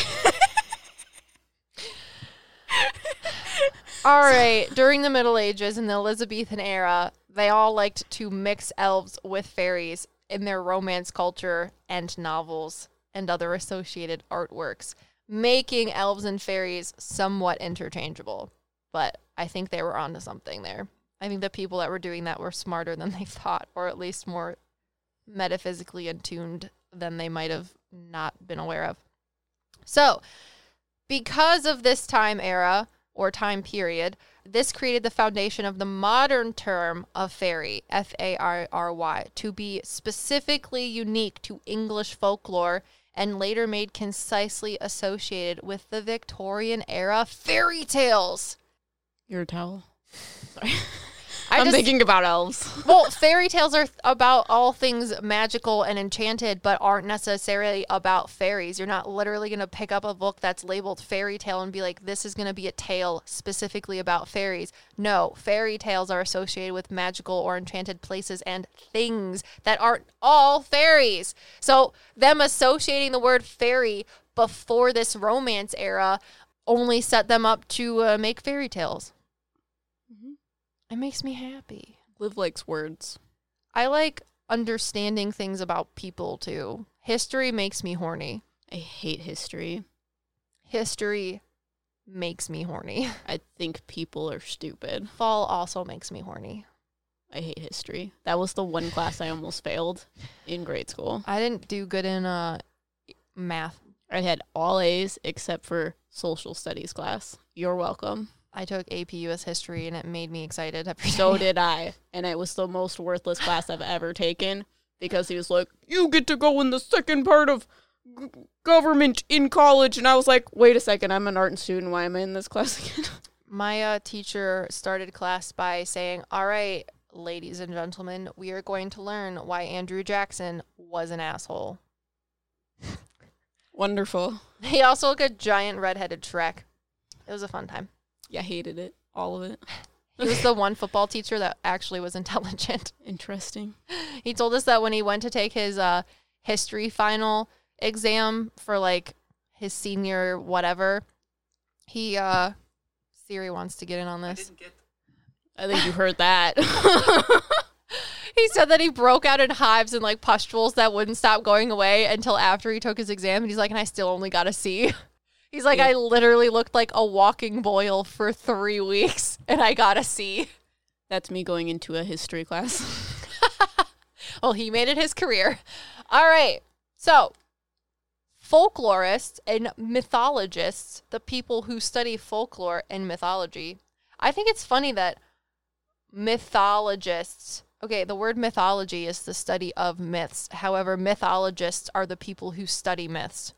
All right. During the Middle Ages and the Elizabethan era, they all liked to mix elves with fairies in their romance culture and novels and other associated artworks, making elves and fairies somewhat interchangeable. But I think they were onto something there. I think the people that were doing that were smarter than they thought, or at least more metaphysically attuned than they might have not been aware of. So, because of this time era or time period, this created the foundation of the modern term of fairy, F A R R Y, to be specifically unique to English folklore and later made concisely associated with the Victorian era fairy tales. Your towel. Sorry. I I'm just- thinking about elves. Well, fairy tales are th- about all things magical and enchanted, but aren't necessarily about fairies. You're not literally going to pick up a book that's labeled fairy tale and be like, this is going to be a tale specifically about fairies. No, fairy tales are associated with magical or enchanted places and things that aren't all fairies. So, them associating the word fairy before this romance era only set them up to uh, make fairy tales. It makes me happy. Liv likes words. I like understanding things about people too. History makes me horny. I hate history. History makes me horny. I think people are stupid. Fall also makes me horny. I hate history. That was the one class I almost failed in grade school. I didn't do good in uh math. I had all A's except for social studies class. You're welcome. I took AP US history and it made me excited every So did I. And it was the most worthless class I've ever taken because he was like, You get to go in the second part of g- government in college. And I was like, Wait a second, I'm an art student. Why am I in this class again? My uh, teacher started class by saying, "All right, ladies and gentlemen, we are going to learn why Andrew Jackson was an asshole." Wonderful. He also looked a giant redheaded Shrek. It was a fun time. Yeah, hated it. All of it. He was the one football teacher that actually was intelligent. Interesting. He told us that when he went to take his uh, history final exam for like his senior whatever, he uh Siri wants to get in on this. I think you heard that. He said that he broke out in hives and like pustules that wouldn't stop going away until after he took his exam. And he's like, and I still only got a C. He's like, Yeah. I literally looked like a walking boil for three weeks and I got a C. That's me going into a history class. Well, he made it his career. All right. So, folklorists and mythologists, the people who study folklore and mythology, I think it's funny that mythologists, okay, the word mythology is the study of myths. However, mythologists are the people who study myths.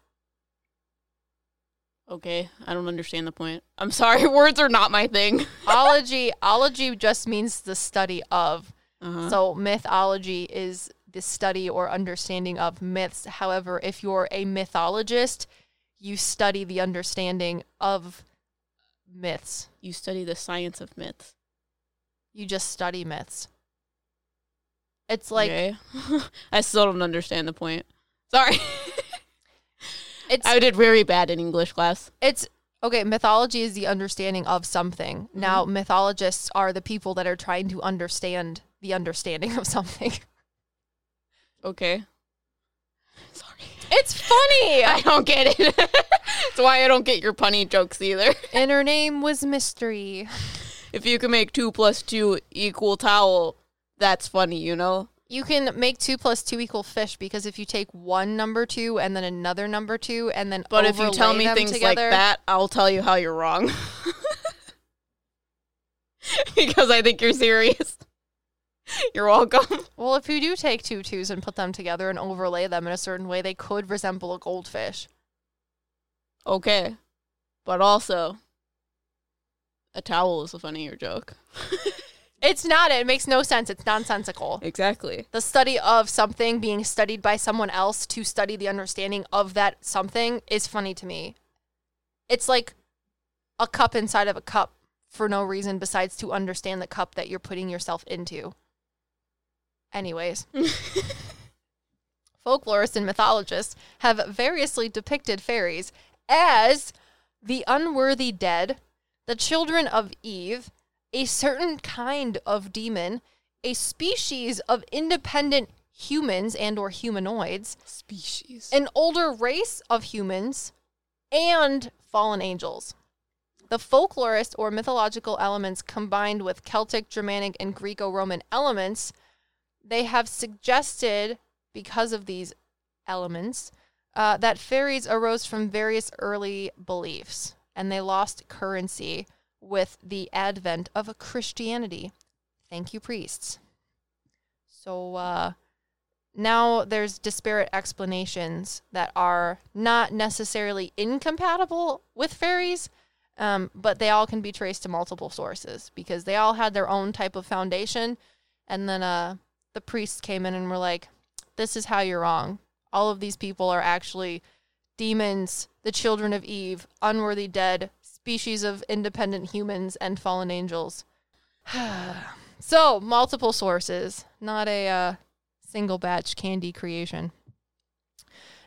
Okay, I don't understand the point. I'm sorry, words are not my thing. ology, ology just means the study of. Uh-huh. So mythology is the study or understanding of myths. However, if you're a mythologist, you study the understanding of myths. you study the science of myths. You just study myths. It's like okay. I still don't understand the point. Sorry. It's I did very bad in English class. it's okay, mythology is the understanding of something. Mm-hmm. Now, mythologists are the people that are trying to understand the understanding of something. Okay. Sorry. It's funny. I don't get it. That's why I don't get your punny jokes either. and her name was Mystery. If you can make two plus two equal towel, that's funny, you know? You can make two plus two equal fish because if you take one number two and then another number two and then But if you tell me things together, like that, I'll tell you how you're wrong. because I think you're serious. You're welcome. well, if you do take two twos and put them together and overlay them in a certain way, they could resemble a goldfish. Okay. But also, a towel is a funnier joke. It's not. It makes no sense. It's nonsensical. Exactly. The study of something being studied by someone else to study the understanding of that something is funny to me. It's like a cup inside of a cup for no reason besides to understand the cup that you're putting yourself into. Anyways, folklorists and mythologists have variously depicted fairies as the unworthy dead, the children of Eve, a certain kind of demon, a species of independent humans and or humanoids, Species. an older race of humans, and fallen angels. The folklorist or mythological elements combined with Celtic, Germanic, and Greco Roman elements, they have suggested, because of these elements, uh, that fairies arose from various early beliefs and they lost currency with the advent of Christianity. Thank you, priests. So, uh, now there's disparate explanations that are not necessarily incompatible with fairies, um, but they all can be traced to multiple sources because they all had their own type of foundation. And then uh, the priests came in and were like, this is how you're wrong. All of these people are actually demons, the children of Eve, unworthy dead, species of independent humans, and fallen angels. so, multiple sources, not a uh, single batch candy creation.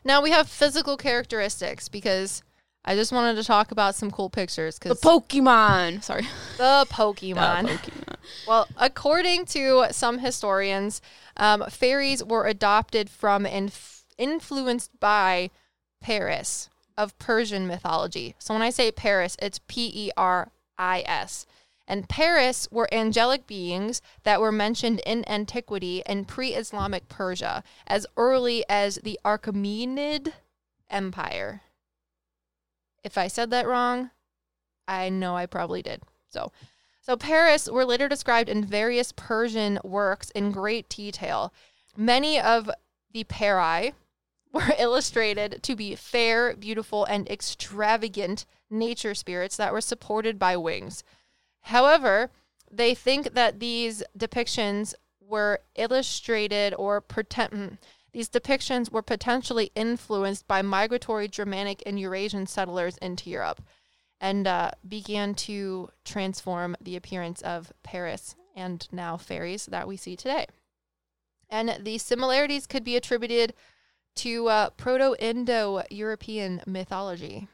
Now we have physical characteristics because I just wanted to talk about some cool pictures Cause The Pokemon. Sorry. the The Pokemon. Pokemon. Well, according to some historians, um, fairies were adopted from and f- influenced by Peris of Persian mythology. So when I say Peris, it's P E R I S. And Peris were angelic beings that were mentioned in antiquity in pre Islamic Persia as early as the Achaemenid Empire. If I said that wrong, I know I probably did. So, so Peris were later described in various Persian works in great detail. Many of the Peri were illustrated to be fair, beautiful, and extravagant nature spirits that were supported by wings. However, they think that these depictions were illustrated or pretend these depictions were potentially influenced by migratory Germanic and Eurasian settlers into Europe and uh, began to transform the appearance of Peris and now fairies that we see today. And these similarities could be attributed to uh, Proto Indo European mythology.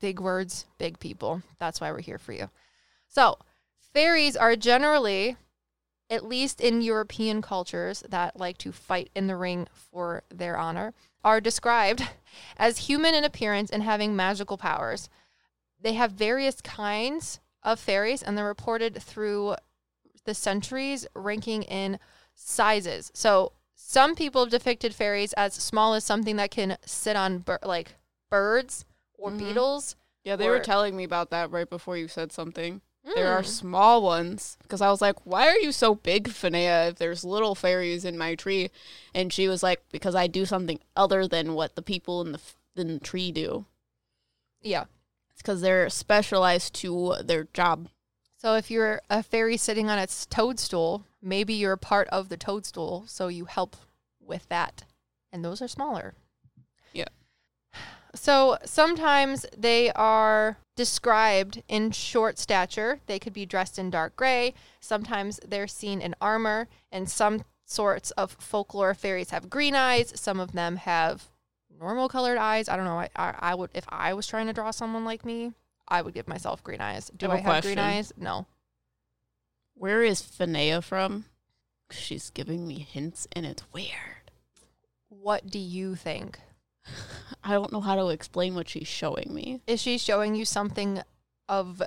Big words, big people. That's why we're here for you. So, fairies are generally, at least in European cultures that like to fight in the ring for their honor, are described as human in appearance and having magical powers they have various kinds of fairies and they're reported through the centuries ranking in sizes so some people have depicted fairies as small as something that can sit on bir- like birds or Mhm. beetles Yeah, they Or- were telling me about that right before you said something. There are Mm. small ones because I was like, "Why are you so big, Finea? If there's little fairies in my tree," and she was like, "Because I do something other than what the people in the f- in the tree do. yeah It's because they're specialized to their job." so if you're a fairy sitting on its toadstool maybe you're part of the toadstool so you help with that and those are smaller Yeah. So sometimes they are described in short stature. They could be dressed in dark gray. Sometimes they're seen in armor. And some sorts of folklore fairies have green eyes. Some of them have normal colored eyes. I don't know. I, I, I would if I was trying to draw someone like me, I would give myself green eyes. Do I I have have, green eyes? No. Where is Finea from? She's giving me hints, and it's weird. What do you think? I don't know how to explain what she's showing me. Is she showing you something of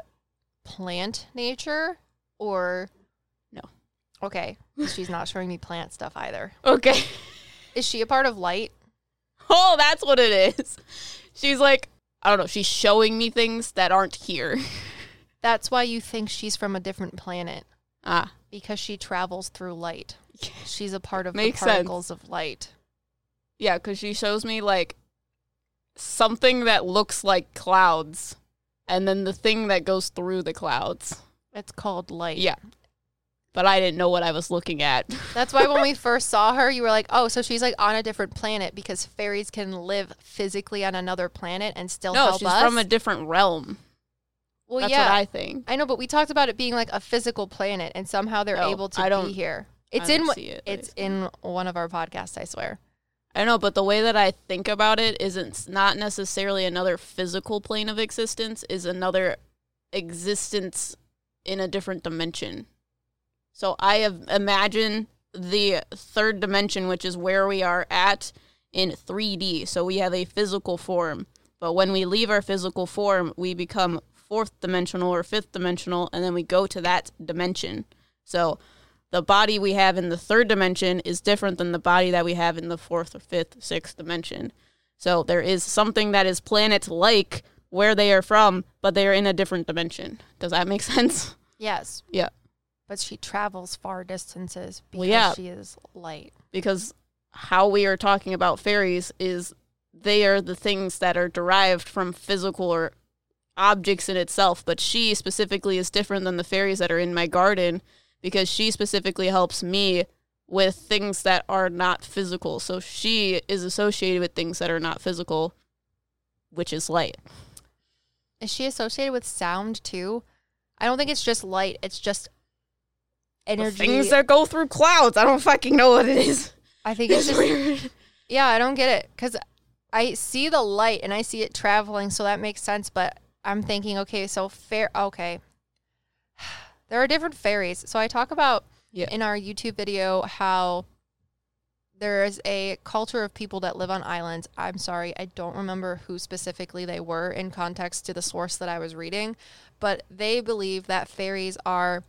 plant nature or No. Okay. She's not showing me plant stuff either. Okay. Is she a part of light? Oh, that's what it is. She's like, I don't know, she's showing me things that aren't here. That's why you think she's from a different planet Ah, because she travels through light. She's a part of Makes the sense. particles of light. yeah, because she shows me like something that looks like clouds and then the thing that goes through the clouds. It's called light. Yeah. But I didn't know what I was looking at. That's why when we first saw her, you were like, "Oh, so she's like on a different planet because fairies can live physically on another planet and still no, help she's us." from a different realm. Well, That's yeah, what I think. I know, but we talked about it being like a physical planet, and somehow they're Oh, able to I don't- be here. I It's don't in see it, it's basically. in one of our podcasts. I swear. I know, but the way that I think about it isn't not necessarily another physical plane of existence, is another existence in a different dimension. So I have imagine the third dimension, which is where we are at in 3D. So we have a physical form, but when we leave our physical form, we become fourth dimensional or fifth dimensional, and then we go to that dimension. So the body we have in the third dimension is different than the body that we have in the fourth or fifth, sixth dimension. So there is something that is planet like where they are from, but they are in a different dimension. Does that make sense? Yes, Yeah. but she travels far distances because Well, yeah. she is light. Because how we are talking about fairies is they are the things that are derived from physical or objects in itself, but she specifically is different than the fairies that are in my garden because she specifically helps me with things that are not physical. So she is associated with things that are not physical, which is light. Is she associated with sound too? I don't think it's just light. It's just The energy. things that go through clouds. I don't fucking know what it is. I think it's It's just weird. yeah. I don't get it because I see the light and I see it traveling, so that makes sense. But I'm thinking, okay, so fair. Okay, there are different fairies. So I talk about Yeah. in our YouTube video how there is a culture of people that live on islands. I'm sorry, I don't remember who specifically they were in context to the source that I was reading, but they believe that fairies are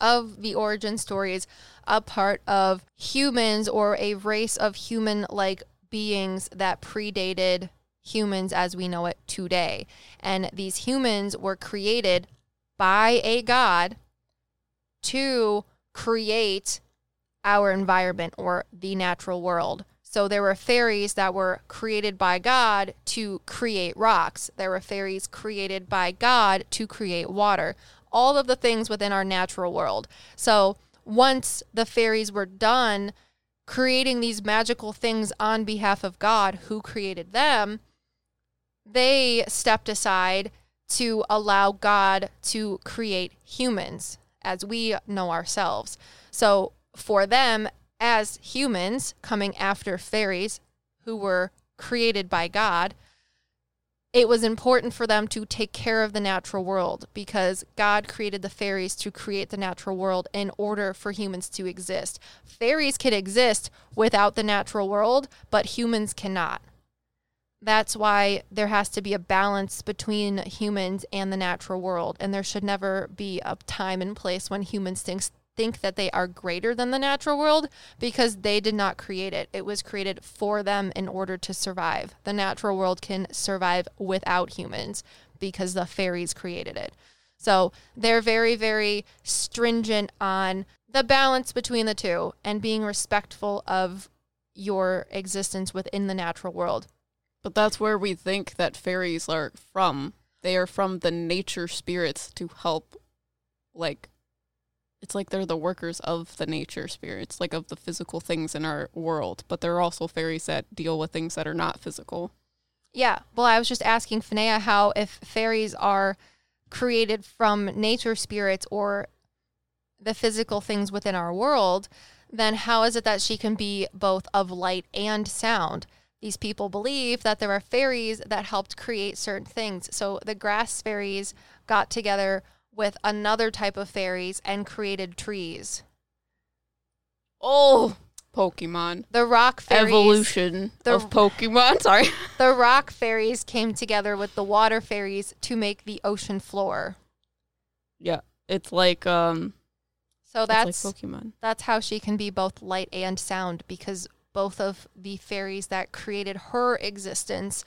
of the origin stories a part of humans or a race of human like beings that predated humans as we know it today. And these humans were created by a god to create our environment or the natural world. So there were fairies that were created by God to create rocks. There were fairies created by God to create water. All of the things within our natural world. So once the fairies were done creating these magical things on behalf of God who created them, they stepped aside to allow God to create humans as we know ourselves. So for them, as humans coming after fairies who were created by God, it was important for them to take care of the natural world because God created the fairies to create the natural world in order for humans to exist. Fairies can exist without the natural world, but humans cannot. That's why there has to be a balance between humans and the natural world. And there should never be a time and place when humans think, think that they are greater than the natural world because they did not create it. It was created for them in order to survive. The natural world can survive without humans because the fairies created it. So they're very, very stringent on the balance between the two and being respectful of your existence within the natural world. But that's where we think that fairies are from. They are from the nature spirits to help, like, it's like they're the workers of the nature spirits, like of the physical things in our world. But there are also fairies that deal with things that are not physical. Yeah. Well, I was just asking Finea how if fairies are created from nature spirits or the physical things within our world, then how is it that she can be both of light and sound? These people believe that there are fairies that helped create certain things. So the grass fairies got together with another type of fairies and created trees. Oh, Pokemon. The rock fairies Evolution The- of Pokemon. Sorry. the rock fairies came together with the water fairies to make the ocean floor. Yeah. It's like um So That's like Pokemon. that's how she can be both light and sound because both of the fairies that created her existence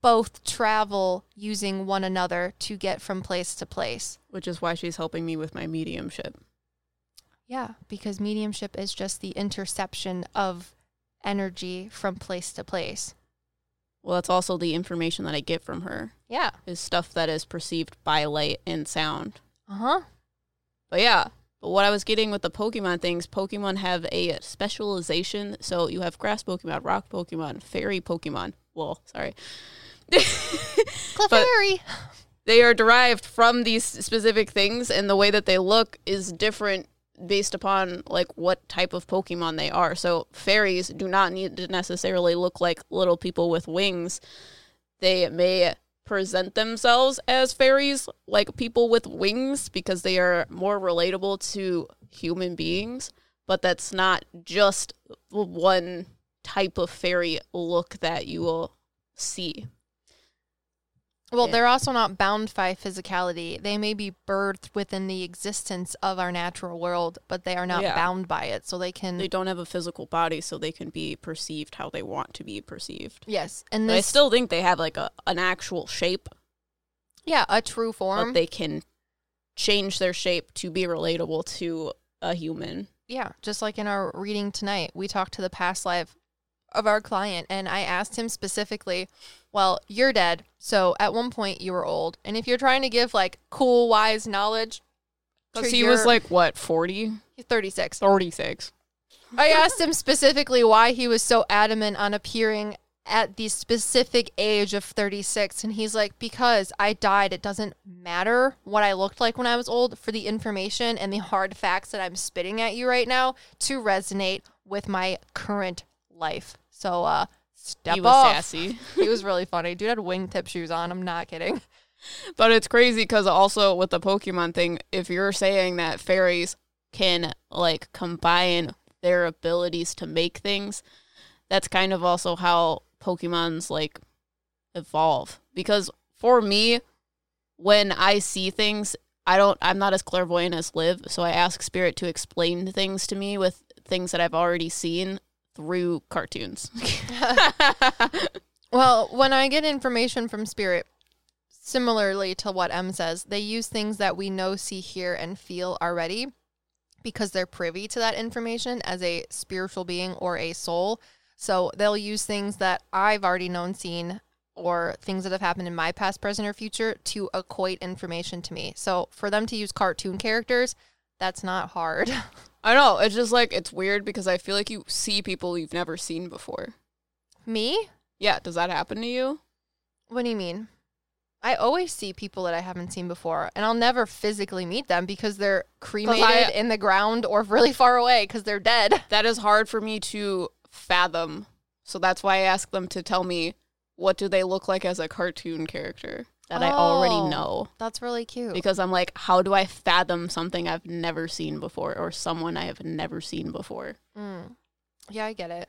both travel using one another to get from place to place. Which is why she's helping me with my mediumship. Yeah, because mediumship is just the interception of energy from place to place. Well, that's also the information that I get from her Yeah. is stuff that is perceived by light and sound. Uh huh. But yeah, but what I was getting with the Pokemon things, Pokemon have a specialization. So you have grass Pokemon, rock Pokemon, fairy Pokemon. Well, sorry. Clefairy. they are derived from these specific things, and the way that they look is different based upon like what type of Pokemon they are. So fairies do not need to necessarily look like little people with wings. They may present themselves as fairies, like people with wings, because they are more relatable to human beings. But that's not just one type of fairy look that you will see. Well, Yeah. they're also not bound by physicality. They may be birthed within the existence of our natural world, but they are not Yeah. bound by it. So they can. They don't have a physical body, so they can be perceived how they want to be perceived. yes. And But I still think they have like a an actual shape, yeah, a true but form. they can change their shape to be relatable to a human. Yeah, just like in our reading tonight, we talked to the past life of our client, and I asked him specifically, Well, you're dead. So at one point you were old. And if you're trying to give like cool, wise knowledge, Because he was like, what, 40? he's 36. 36. I asked him specifically why he was so adamant on appearing at the specific age of 36. And he's like, Because I died. It doesn't matter what I looked like when I was old for the information and the hard facts that I'm spitting at you right now to resonate with my current life. So, uh, step he was off. sassy. he was really funny. Dude had wingtip shoes on. I'm not kidding. But it's crazy because also with the Pokemon thing, if you're saying that fairies can like combine their abilities to make things, that's kind of also how Pokemon's like evolve. Because for me, when I see things, I don't I'm not as clairvoyant as Liv, so I ask spirit to explain things to me with things that I've already seen through cartoons. Well, when I get information from spirit, similarly to what M says, they use things that we know, see, hear, and feel already because they're privy to that information as a spiritual being or a soul. So they'll use things that I've already known, seen, or things that have happened in my past, present, or future to equate information to me. So for them to use cartoon characters, that's not hard. I know, it's just like it's weird because I feel like you see people you've never seen before. me? Yeah, does that happen to you? What do you mean? I always see people that I haven't seen before, and I'll never physically meet them because they're cremated I- in the ground or really far away because they're dead. That is hard for me to fathom. So that's why I ask them to tell me what do they look like as a cartoon character that I Oh. already know. That's really cute. Because I'm like, how do I fathom something I've never seen before or someone I have never seen before? Mm. Yeah, I get it.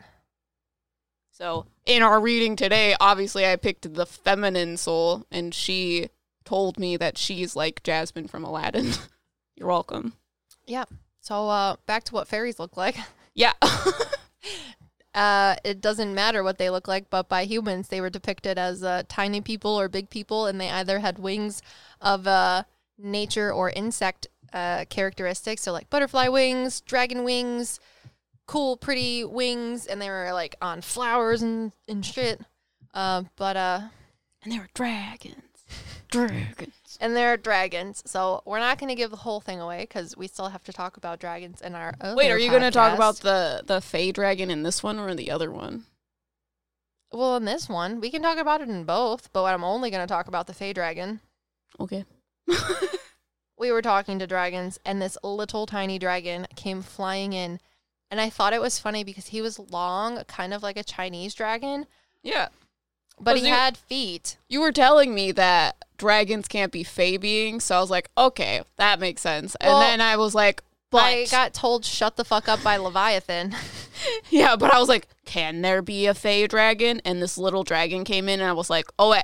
So in our reading today, obviously I picked the feminine soul and she told me that she's like Jasmine from Aladdin. You're welcome. Yeah. So, uh, back to what fairies look like. Yeah. Uh, it doesn't matter what they look like, but by humans, they were depicted as uh, tiny people or big people, and they either had wings of uh, nature or insect uh, characteristics. So, like butterfly wings, dragon wings, cool, pretty wings, and they were like on flowers and, and shit. Uh, but, uh, and there were dragons. Dragons. And they're dragons. So, we're not going to give the whole thing away because we still have to talk about dragons in our. Wait, are you going to talk about the the Fey dragon in this one or in the other one? Well, in this one, we can talk about it in both, but I'm only going to talk about the Fey dragon. Okay. We were talking to dragons, and this little tiny dragon came flying in. And I thought it was funny because he was long, kind of like a Chinese dragon, yeah. but he he- had feet. You were telling me that dragons can't be Fey beings, so I was like, okay, that makes sense. And Well, then I was like, but I got told shut the fuck up by Leviathan. yeah, but I was like, can there be a Fey dragon? And this little dragon came in, and I was like, oh, wait.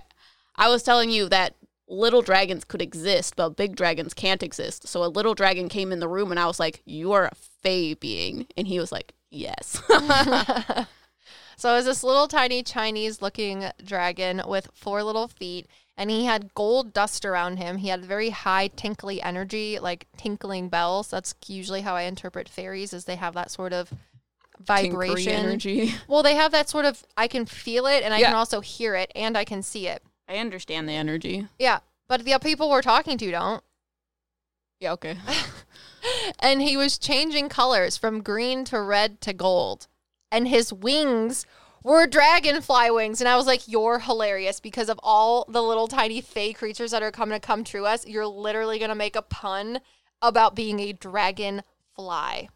I was telling you that little dragons could exist, but big dragons can't exist. So a little dragon came in the room and I was like, You are a fae being. And he was like, Yes. so it was this little tiny Chinese looking dragon with four little feet, and he had gold dust around him. He had very high tinkly energy, like tinkling bells. That's usually how I interpret fairies, is they have that sort of Tinkery vibration. energy. Well, they have that sort of I can feel it and I Yeah. can also hear it and I can see it. I understand the energy. Yeah. But the people we're talking to don't. Yeah, okay. and he was changing colors from green to red to gold. And his wings were dragonfly wings. And I was like, You're hilarious because of all the little tiny fey creatures that are coming to come true us. You're literally going to make a pun about being a dragonfly.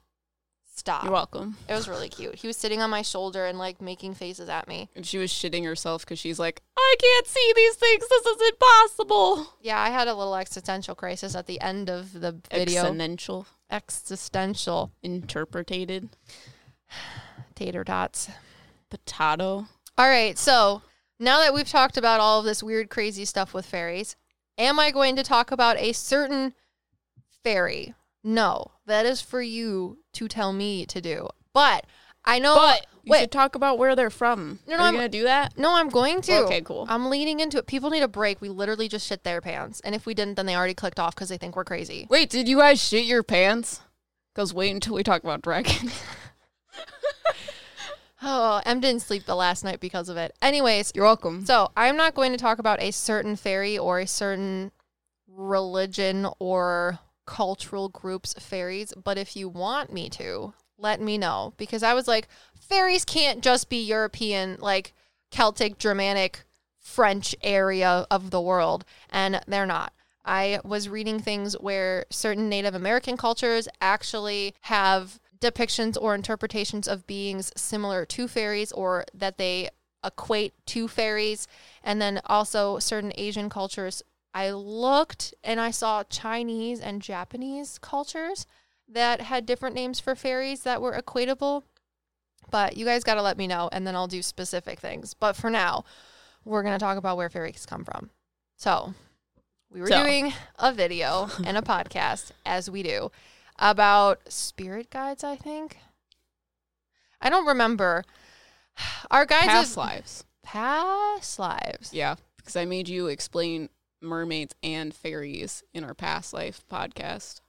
Stop. You're welcome. It was really cute. He was sitting on my shoulder and like making faces at me. And she was shitting herself because she's like, I can't see these things. This is impossible. Yeah, I had a little existential crisis at the end of the video. Existential. existential interpreted, tater tots. Potato. All right, so now that we've talked about all of this weird, crazy stuff with fairies, am I going to talk about a certain fairy? No, that is for you to tell me to do. But I know. But you wait, should talk about where they're from. No, no, Are I'm- you gonna do that? no, I'm going to. Okay, cool. I'm leading into it. People need a break. We literally just shit their pants, and if we didn't, then they already clicked off because they think we're crazy. Wait, did you guys shit your pants? Cause wait until we talk about dragons. Oh, Em didn't sleep the last night because of it. Anyways, You're welcome. So I'm not going to talk about a certain fairy or a certain religion or cultural group's fairies, but if you want me to, let me know. Because I was like, fairies can't just be European, like Celtic, Germanic, French area of the world, and they're not. I was reading things where certain Native American cultures actually have depictions or interpretations of beings similar to fairies or that they equate to fairies. And then also certain Asian cultures. I looked and I saw Chinese and Japanese cultures that had different names for fairies that were equatable. But you guys got to let me know and then I'll do specific things. But for now, we're going to talk about where fairies come from. So, we were So. doing a video and a podcast, as we do, about spirit guides, I think. I don't remember. Our guides Past of lives. past lives. Yeah, because I made you explain mermaids and fairies in our past life podcast.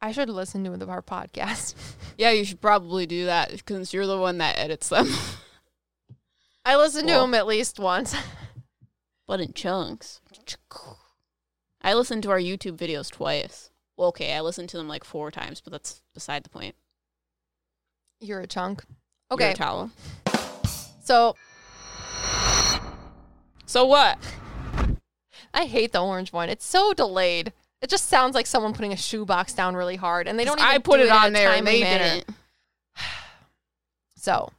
I should listen to our podcast. Yeah, you should probably do that because you're the one that edits them. I listened to them at least once. but in chunks. I listened to our YouTube videos twice. Well, okay, I listened to them like four times, but that's beside the point. You're a chunk. You're Okay, a towel. so So what? I hate the orange one. It's so delayed. It just sounds like someone putting a shoebox down really hard, and they don't. Even I put do it a on there and they manner. didn't. So,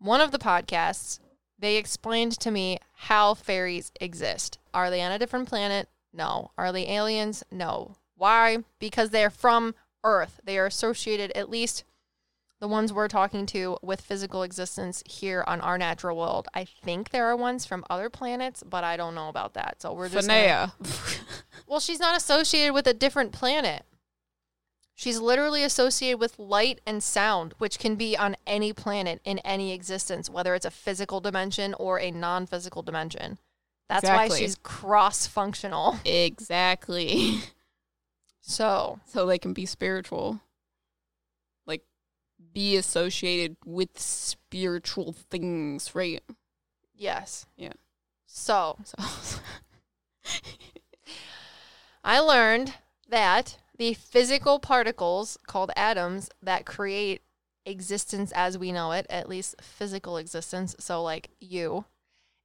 one of the podcasts, they explained to me how fairies exist. Are they on a different planet? No. Are they aliens? No. Why? Because they're from Earth. They are associated, at least the ones we're talking to, with physical existence here on our natural world. I think there are ones from other planets, but I don't know about that. So we're just. gonna- well, she's not associated with a different planet. She's literally associated with light and sound, which can be on any planet in any existence, whether it's a physical dimension or a non physical dimension. That's why she's cross functional. exactly. So, so they can be spiritual. Like, be associated with spiritual things, right? yes. Yeah. So, So, I learned that the physical particles called atoms that create existence as we know it, at least physical existence, so like you,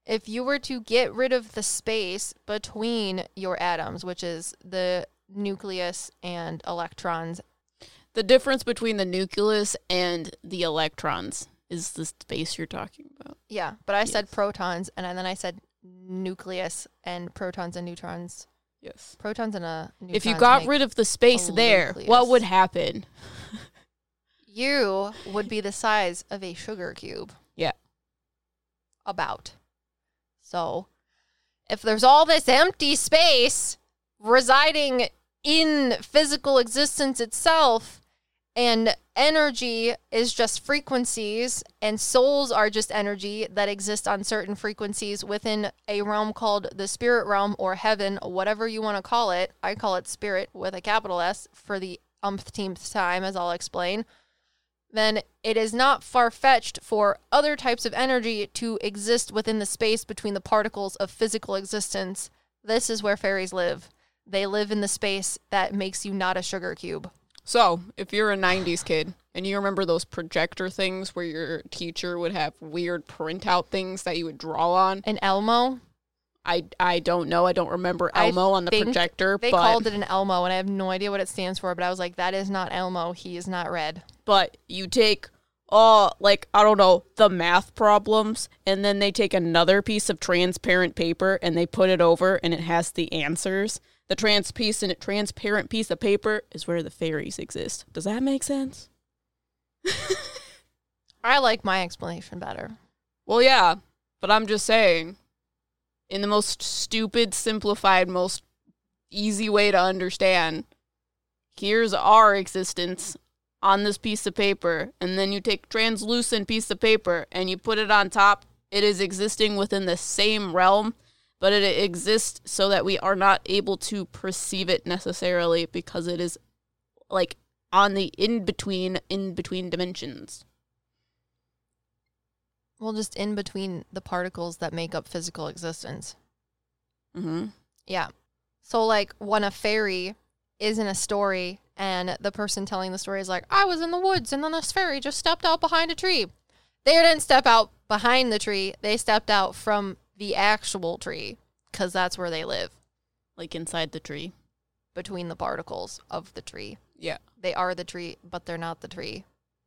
if you were to get rid of the space between your atoms, which is the nucleus and electrons, the difference between the nucleus and the electrons is the space you're talking about. yeah, but I said protons and then I said nucleus and protons and neutrons. Yes. Protons and a If you got rid of the space there, nucleus. what would happen? You would be the size of a sugar cube. Yeah. About. So, if there's all this empty space residing in physical existence itself, and energy is just frequencies, and souls are just energy that exist on certain frequencies within a realm called the spirit realm or heaven, whatever you want to call it. I call it spirit with a capital S for the umpteenth time, as I'll explain. Then it is not far fetched for other types of energy to exist within the space between the particles of physical existence. This is where fairies live. They live in the space that makes you not a sugar cube. So, if you're a 90s kid and you remember those projector things where your teacher would have weird printout things that you would draw on, An Elmo, I, I don't know. I don't remember I Elmo on the projector, they but, called it an Elmo, and I have no idea what it stands for, but I was like, that is not Elmo. He is not red. but you take, uh, like, I don't know, the math problems, and then they take another piece of transparent paper and they put it over and it has the answers. The trans piece and transparent piece of paper is where the fairies exist. Does that make sense? I like my explanation better. Well, yeah, but I'm just saying, in the most stupid, simplified, most easy way to understand, here's our existence on this piece of paper, and then you take translucent piece of paper and you put it on top. It is existing within the same realm, but it exists so that we are not able to perceive it necessarily because it is like on the in between in between dimensions. Well, just in between the particles that make up physical existence. Mm-hmm. Yeah. So, like, when a fairy is in a story and the person telling the story is like, I was in the woods and then this fairy just stepped out behind a tree. They didn't step out behind the tree, they stepped out from the actual tree because that's where they live, Like inside the tree. between the particles of the tree. Yeah. They are the tree, but they're not the tree.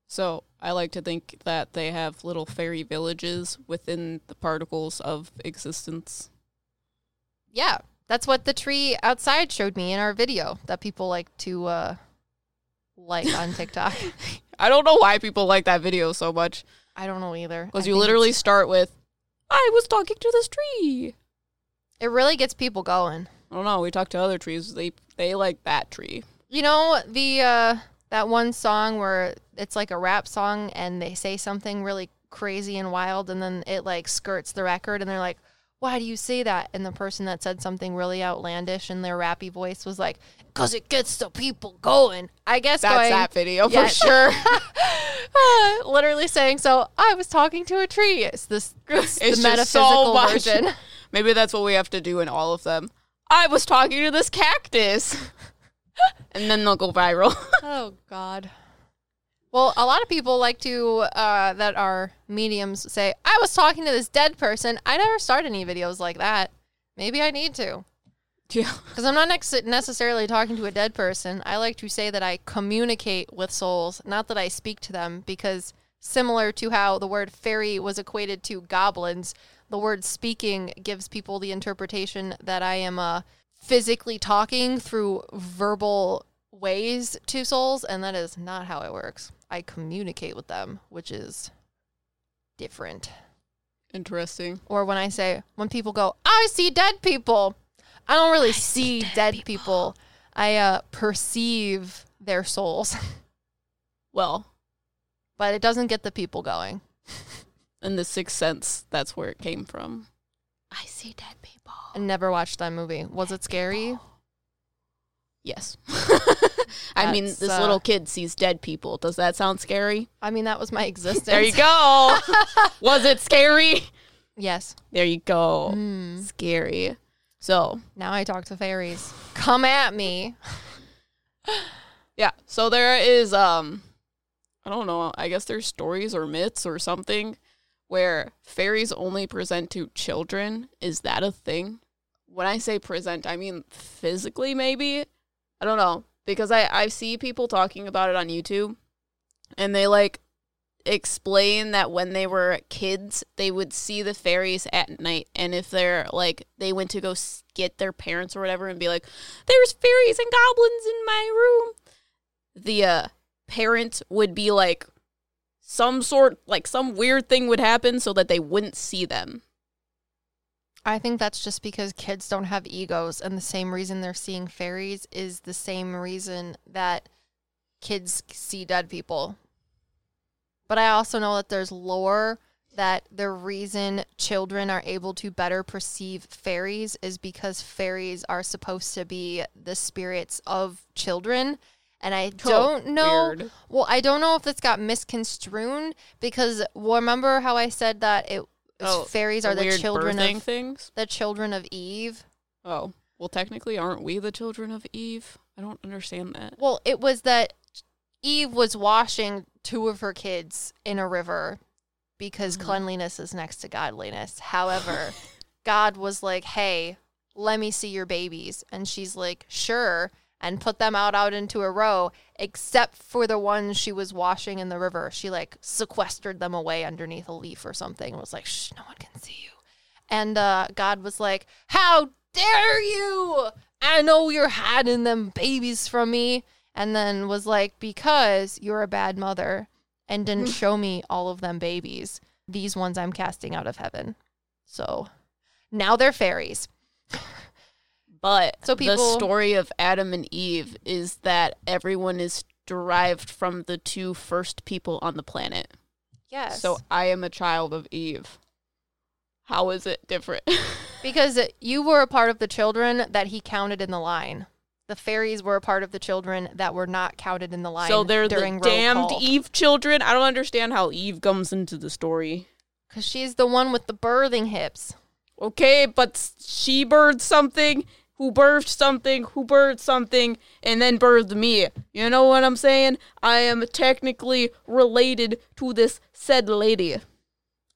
So I like to think that they have little fairy villages within the particles of existence. Yeah. That's what the tree outside showed me in our video that people like to uh, like on TikTok. I don't know why people like that video so much I don't know either. Because you literally start with, "I was talking to this tree." it really gets people going. I don't know. We talked to other trees. They they like that tree. You know the uh that one song where it's like a rap song and they say something really crazy and wild and then it like skirts the record and they're like, "Why do you say that?" And the person that said something really outlandish in their rappy voice was like, "Cause it gets the people going." I guess That's going, that video Yeah. for sure. Uh, literally saying, "So I was talking to a tree." It's this it's the just so version. Maybe that's what we have to do in all of them. I was talking to this cactus, and then they'll go viral. Oh God. Well, a lot of people like to uh, that are mediums say, "I was talking to this dead person." I never start any videos like that. Maybe I need to, yeah. because I'm not nex- necessarily talking to a dead person. I like to say that I communicate with souls, not that I speak to them. Because similar to how the word fairy was equated to goblins, the word speaking gives people the interpretation that I am uh, physically talking through verbal ways to souls, and that is not how it works. I communicate with them, which is different. Interesting. Or when I say, when people go, I see dead people, I don't really see, dead, people. I uh, perceive their souls, Well, but it doesn't get the people going. in the Sixth Sense, that's where it came from. I see dead people. I never watched that movie. Was it scary? Yes. I mean, this uh, little kid sees dead people. Does that sound scary? I mean, that was my existence. There you go. Was it scary? Yes. There you go. Mm. Scary. So, Now I talk to fairies. Come at me. yeah. So there is um I don't know, I guess there's stories or myths or something where fairies only present to children. Is that a thing? When I say present, I mean physically maybe. I don't know because I I see people talking about it on YouTube and they like explain that when they were kids they would see the fairies at night and if they're like they went to go get their parents or whatever and be like there's fairies and goblins in my room the uh, parent would be like some sort like some weird thing would happen so that they wouldn't see them I think that's just because kids don't have egos, and the same reason they're seeing fairies is the same reason that kids see dead people. But I also know that there's lore that the reason children are able to better perceive fairies is because fairies are supposed to be the spirits of children. And I don't know. Weird. Well, I don't know if this got misconstrued because well, remember how I said that it Oh, fairies are the children of things. the children of Eve. Oh, well, technically, aren't we the children of Eve? I don't understand that. Well, it was that Eve was washing two of her kids in a river because Mhm. cleanliness is next to godliness. However, God was like, "Hey, let me see your babies." And she's like, "Sure." And put them out out into a row, except for the ones she was washing in the river. She like sequestered them away underneath a leaf or something. and Was like, "Shh, no one can see you." And uh, God was like, How dare you? I know you're hiding them babies from me. And then was like, Because you're a bad mother and didn't show me all of them babies. These ones I'm casting out of heaven. So now they're fairies. But So the story of Adam and Eve is that everyone is derived from the two first people on the planet. Yes. So I am a child of Eve. How is it different? because you were a part of the children that he counted in the line. The fairies were a part of the children that were not counted in the line. so they're the damned call. Eve children. I don't understand how Eve comes into the story. Because she's the one with the birthing hips. Okay, but she birthed something, who birthed something, who birthed something, and then birthed me. You know what I'm saying? I am technically related to this said lady.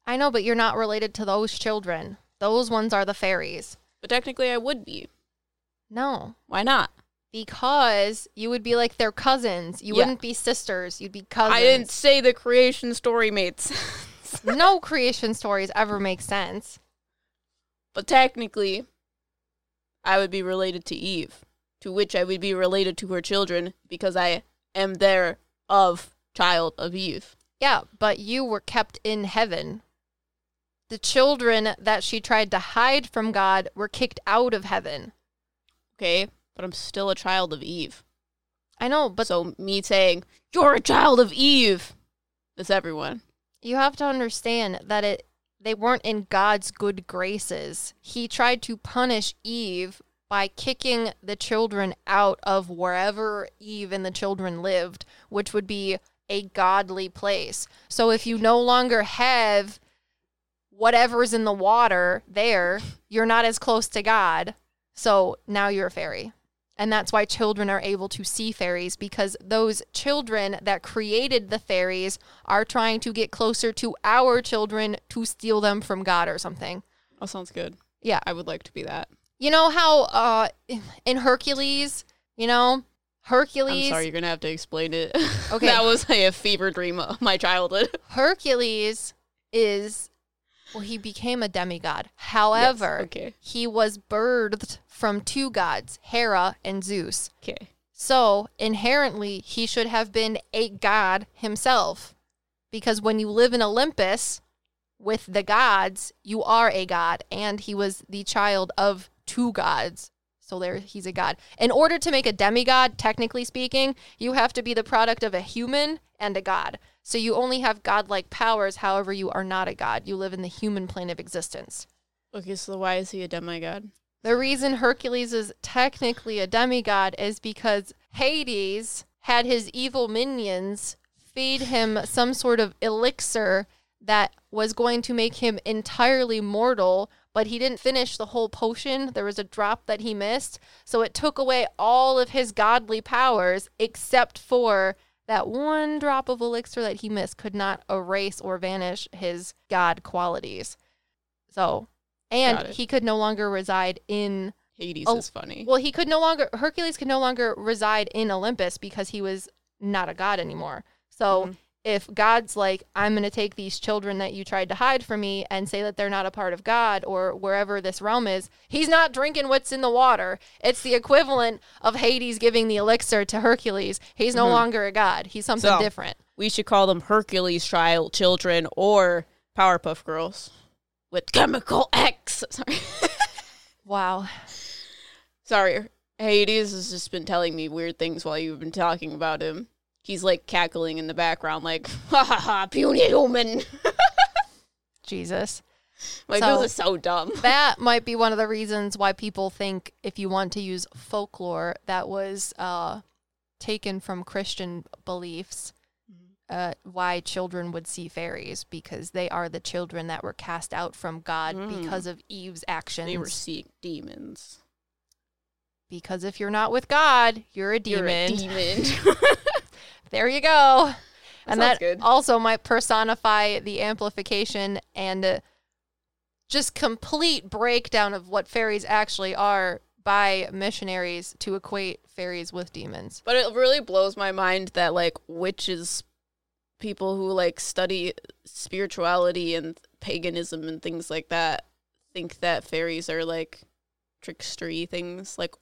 I know, but you're not related to those children. Those ones are the fairies. But technically, I would be. No, Why not? because you would be like their cousins. You Yeah. wouldn't be sisters. You'd be cousins. I didn't say the creation story mates. no creation stories ever make sense. but technically, I would be related to Eve, to which I would be related to her children because I am their of child of Eve. Yeah, but you were kept in heaven. The children that she tried to hide from God were kicked out of heaven. Okay, but I'm still a child of Eve. I know, but But so me saying you're a child of Eve, is everyone. You have to understand that it they weren't in God's good graces. He tried to punish Eve by kicking the children out of wherever Eve and the children lived, which would be a godly place. So if you no longer have whatever's in the water there, you're not as close to God. So now you're a fairy. And that's why children are able to see fairies because those children that created the fairies are trying to get closer to our children to steal them from God or something. That sounds good. Yeah. I would like to be that. You know how uh in Hercules, you know, Hercules I'm sorry, you're gonna have to explain it. Okay. that was a fever dream of my childhood. Hercules is well he became a demigod. However, Yes, okay. he was birthed from two gods, Hera and Zeus. Okay. So inherently, he should have been a god himself. Because when you live in Olympus with the gods, you are a god. And he was the child of two gods. So there, he's a god. In order to make a demigod, technically speaking, you have to be the product of a human and a god. So you only have godlike powers. However, you are not a god. You live in the human plane of existence. Okay, so why is he a demigod? The reason Hercules is technically a demigod is because Hades had his evil minions feed him some sort of elixir that was going to make him entirely mortal, but he didn't finish the whole potion. There was a drop that he missed. So it took away all of his godly powers except for that one drop of elixir that he missed could not erase or vanish his god qualities. So, and he could no longer reside in Hades Oh, is funny. well, he could no longer Hercules could no longer reside in Olympus because he was not a god anymore. So Mhm. If God's like, I'm going to take these children that you tried to hide from me and say that they're not a part of God or wherever this realm is, he's not drinking what's in the water. It's the equivalent of Hades giving the elixir to Hercules. He's no Mhm. longer a god. He's something So- different. we should call them Hercules child children or Powerpuff Girls. with chemical X. Sorry. Wow. Sorry. Hades has just been telling me weird things while you've been talking about him. He's like cackling in the background, like, ha ha ha, puny human. Jesus. Like, So- this is so dumb. That might be one of the reasons why people think if you want to use folklore that was uh, taken from Christian beliefs, uh, why children would see fairies because they are the children that were cast out from God Mm. because of Eve's actions. They were seeing demons. because if you're not with God, you're a You're a demon. There you go. and that good. also might personify the amplification and uh, just complete breakdown of what fairies actually are by missionaries to equate fairies with demons. But it really blows my mind that like witches, people who like study spirituality and paganism and things like that, think that fairies are like trickstery things. Like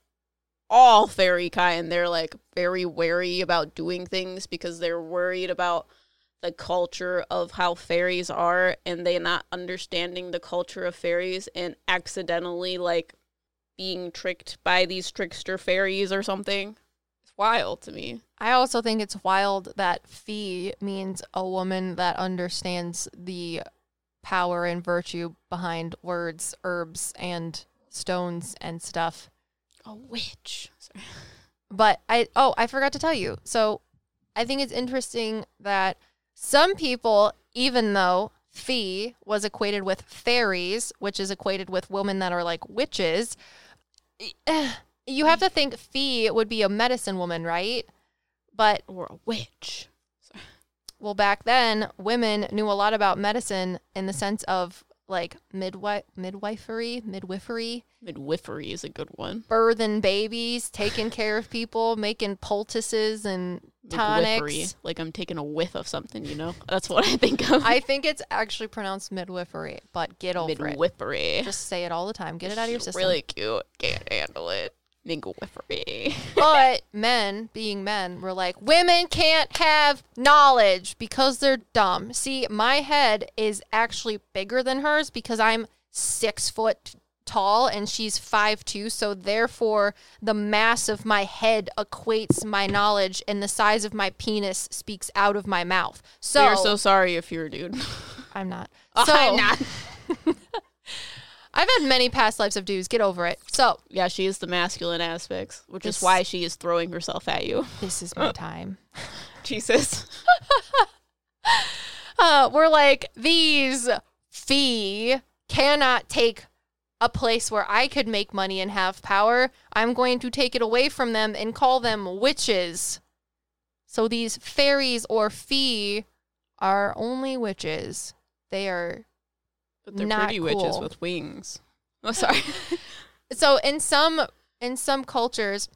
all fairy kind, they're like very wary about doing things because they're worried about the culture of how fairies are and they not understanding the culture of fairies and accidentally like being tricked by these trickster fairies or something. It's wild to me. I also think it's wild that fee means a woman that understands the power and virtue behind words, herbs, and stones and stuff. A witch. Sorry. But I oh, I forgot to tell you. So I think it's interesting that some people, even though fee was equated with fairies, which is equated with women that are like witches, eh, you have to think fee would be a medicine woman, right? But Or a witch. well, back then, women knew a lot about medicine in the sense of like midwife, midwifery, midwifery, Midwifery is a good one. birthing babies, taking care of people, making poultices and Midwifery. tonics. Like I'm taking a whiff of something, you know? That's what I think of. I think it's actually pronounced midwifery, but get over it. Midwifery. Just say it all the time. Get it out of your system. Really cute. Can't handle it. Midwifery. But men, being men, were like, women can't have knowledge because they're dumb. See, my head is actually bigger than hers because I'm six foot tall and she's five two. So therefore, the mass of my head equates my knowledge, and the size of my penis speaks out of my mouth. So, We're so sorry if you're a dude. I'm not. Oh, So I'm not. I've had many past lives of dudes. Get over it. So Yeah, she is the masculine aspects, which This- is why she is throwing herself at you. this is my time. Jesus. uh, we're like these fee cannot take a place where I could make money and have power. I'm going to take it away from them and call them witches. So these fairies or fee are only witches. They are But they're Not pretty witches with wings. Oh, sorry. so in some in some cultures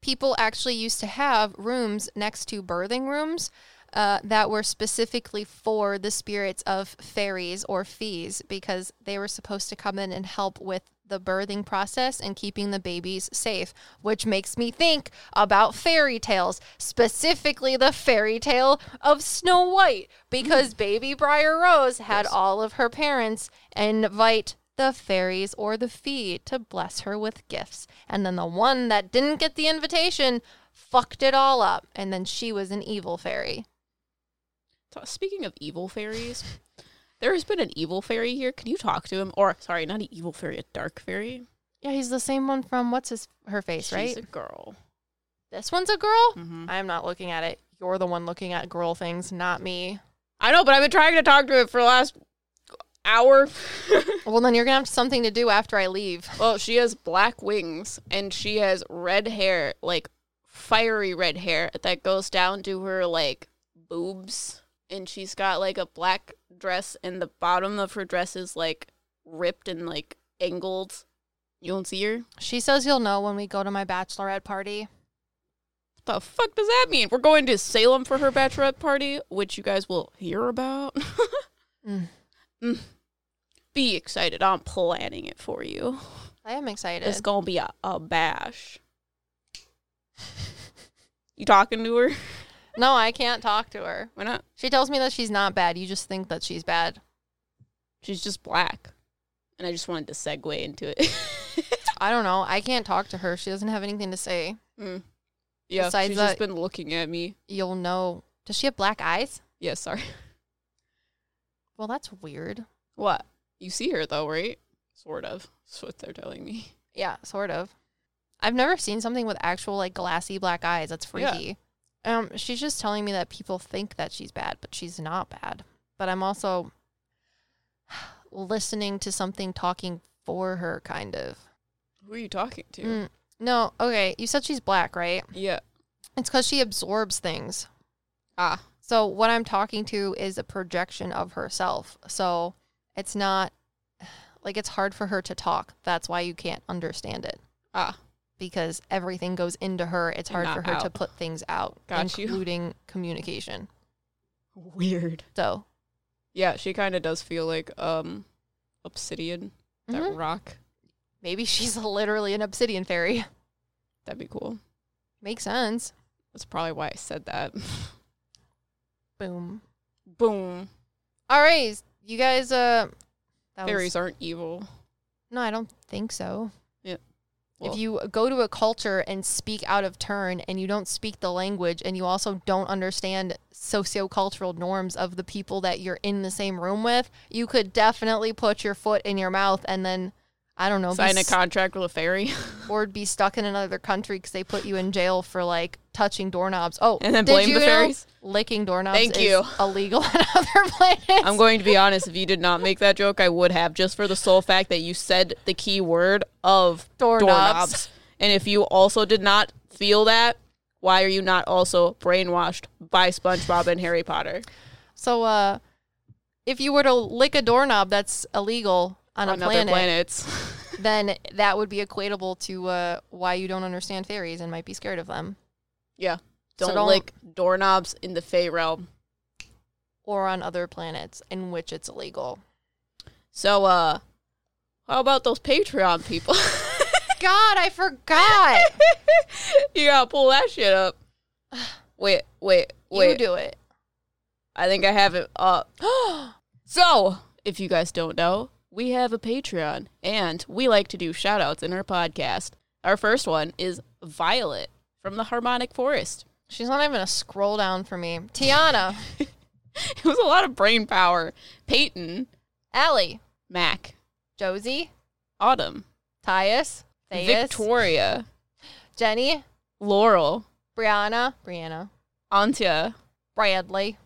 people actually used to have rooms next to birthing rooms uh, that were specifically for the spirits of fairies or fees because they were supposed to come in and help with the birthing process and keeping the babies safe, which makes me think about fairy tales, specifically the fairy tale of Snow White, because baby Briar Rose had Yes. all of her parents invite the fairies or the fee to bless her with gifts. And then the one that didn't get the invitation fucked it all up. And then she was an evil fairy. Speaking of evil fairies, there has been an evil fairy here. Can you talk to him? Or, sorry, not an evil fairy, a dark fairy. Yeah, he's the same one from what's his her face, She's right? a girl. this one's a girl? hmm I'm not looking at it. You're the one looking at girl things, not me. I know, but I've been trying to talk to him for the last hour. Well, then you're gonna have something to do after I leave. well, she has black wings and she has red hair, like fiery red hair that goes down to her like boobs. And she's got like a black dress, and the bottom of her dress is like ripped and like angled. You don't see her? She says you'll know when we go to my bachelorette party. What the fuck does that mean? We're going to Salem for her bachelorette party, which you guys will hear about. Mm. Mm. Be excited. I'm planning it for you. I am excited. It's gonna be a, a bash. You talking to her? No, I can't talk to her. Why not? She tells me that she's not bad. You just think that she's bad. She's just black. And I just wanted to segue into it. I don't know. I can't talk to her. She doesn't have anything to say. Mm. Yeah, Besides she's just been looking at me. You'll know. Does she have black eyes? Yeah, sorry. Well, that's weird. What? You see her though, right? Sort of. That's what they're telling me. Yeah, sort of. I've never seen something with actual like glassy black eyes. That's Yeah. Um, she's just telling me that people think that she's bad, but she's not bad. But I'm also listening to something talking for her, kind of. Who are you talking to? Mm, no, okay. You said she's black, right? Yeah. It's because she absorbs things. Ah. So what I'm talking to is a projection of herself. So it's not like it's hard for her to talk. That's why you can't understand it. Ah. Because everything goes into her. It's hard not for her to put things out, Got you. including communication. Weird. So Yeah, she kind of does feel like um obsidian, that mhm. rock. maybe she's literally an obsidian fairy. That'd be cool. Makes sense. That's probably why I said that. Boom. Boom. All right, you guys. Uh, that was- Fairies aren't evil. No, I don't think so. Well, if you go to a culture and speak out of turn and you don't speak the language and you also don't understand sociocultural norms of the people that you're in the same room with, you could definitely put your foot in your mouth and then I don't know, sign a s- contract with a fairy. or be stuck in another country because they put you in jail for like touching doorknobs. Oh, and then blame the fairies. Licking doorknobs Thank is you. illegal on other planets. I'm going to be honest. If you did not make that joke, I would have, just for the sole fact that you said the key word of Doorknobs. doorknobs. And if you also did not feel that, why are you not also brainwashed by SpongeBob and Harry Potter So, uh, if you were to lick a doorknob that's illegal on, on a other planet, planets? then that would be equatable to uh, why you don't understand fairies and might be scared of them. Yeah. So Don't, don't- lick doorknobs in the Fey realm. Or on other planets in which it's illegal. So, uh, how about those Patreon people? God, I forgot. you gotta pull that shit up. Wait, wait, wait. you do it. I think I have it up. So, if you guys don't know, we have a Patreon and we like to do shout outs in our podcast. Our first one is Violet from the Harmonic Forest. She's not even a scroll down for me. Tiana, It was a lot of brain power. Peyton, Allie, Mac, Josie, Autumn, Tyus, Victoria, Jenny, Laurel, Brianna, Brianna, Antia, Bradley,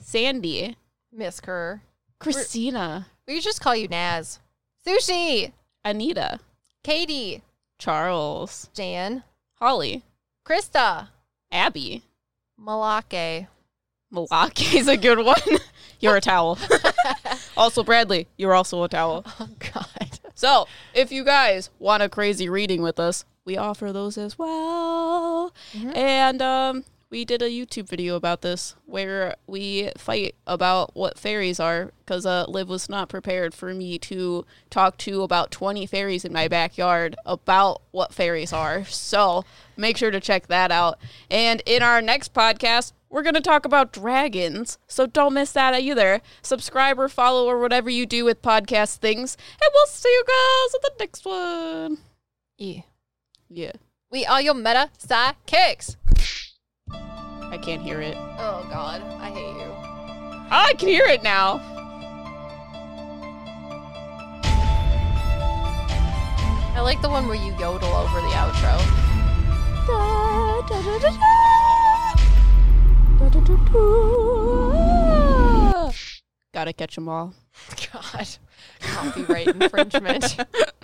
Sandy, Miss Kerr. Christina, We just call you Naz. Sushi, Anita, Katie, Charles, Jan, Holly, Krista, Abby. Malake. Malake is a good one. You're a towel. also, Bradley, you're also a towel. Oh God. So, if you guys want a crazy reading with us, we offer those as well. Mhm. And um, we did a YouTube video about this where we fight about what fairies are because uh, Liv was not prepared for me to talk to about 20 fairies in my backyard about what fairies are. So, make sure to check that out. And in our next podcast, we're going to talk about dragons. So, don't miss that either. Subscribe or follow or whatever you do with podcast things. And we'll see you guys at the next one. Yeah. Yeah, We are your meta sidekicks. I can't hear it. Oh God, I hate you. I can hear it now. I like the one where you yodel over the outro. Gotta catch them all. God, copyright infringement.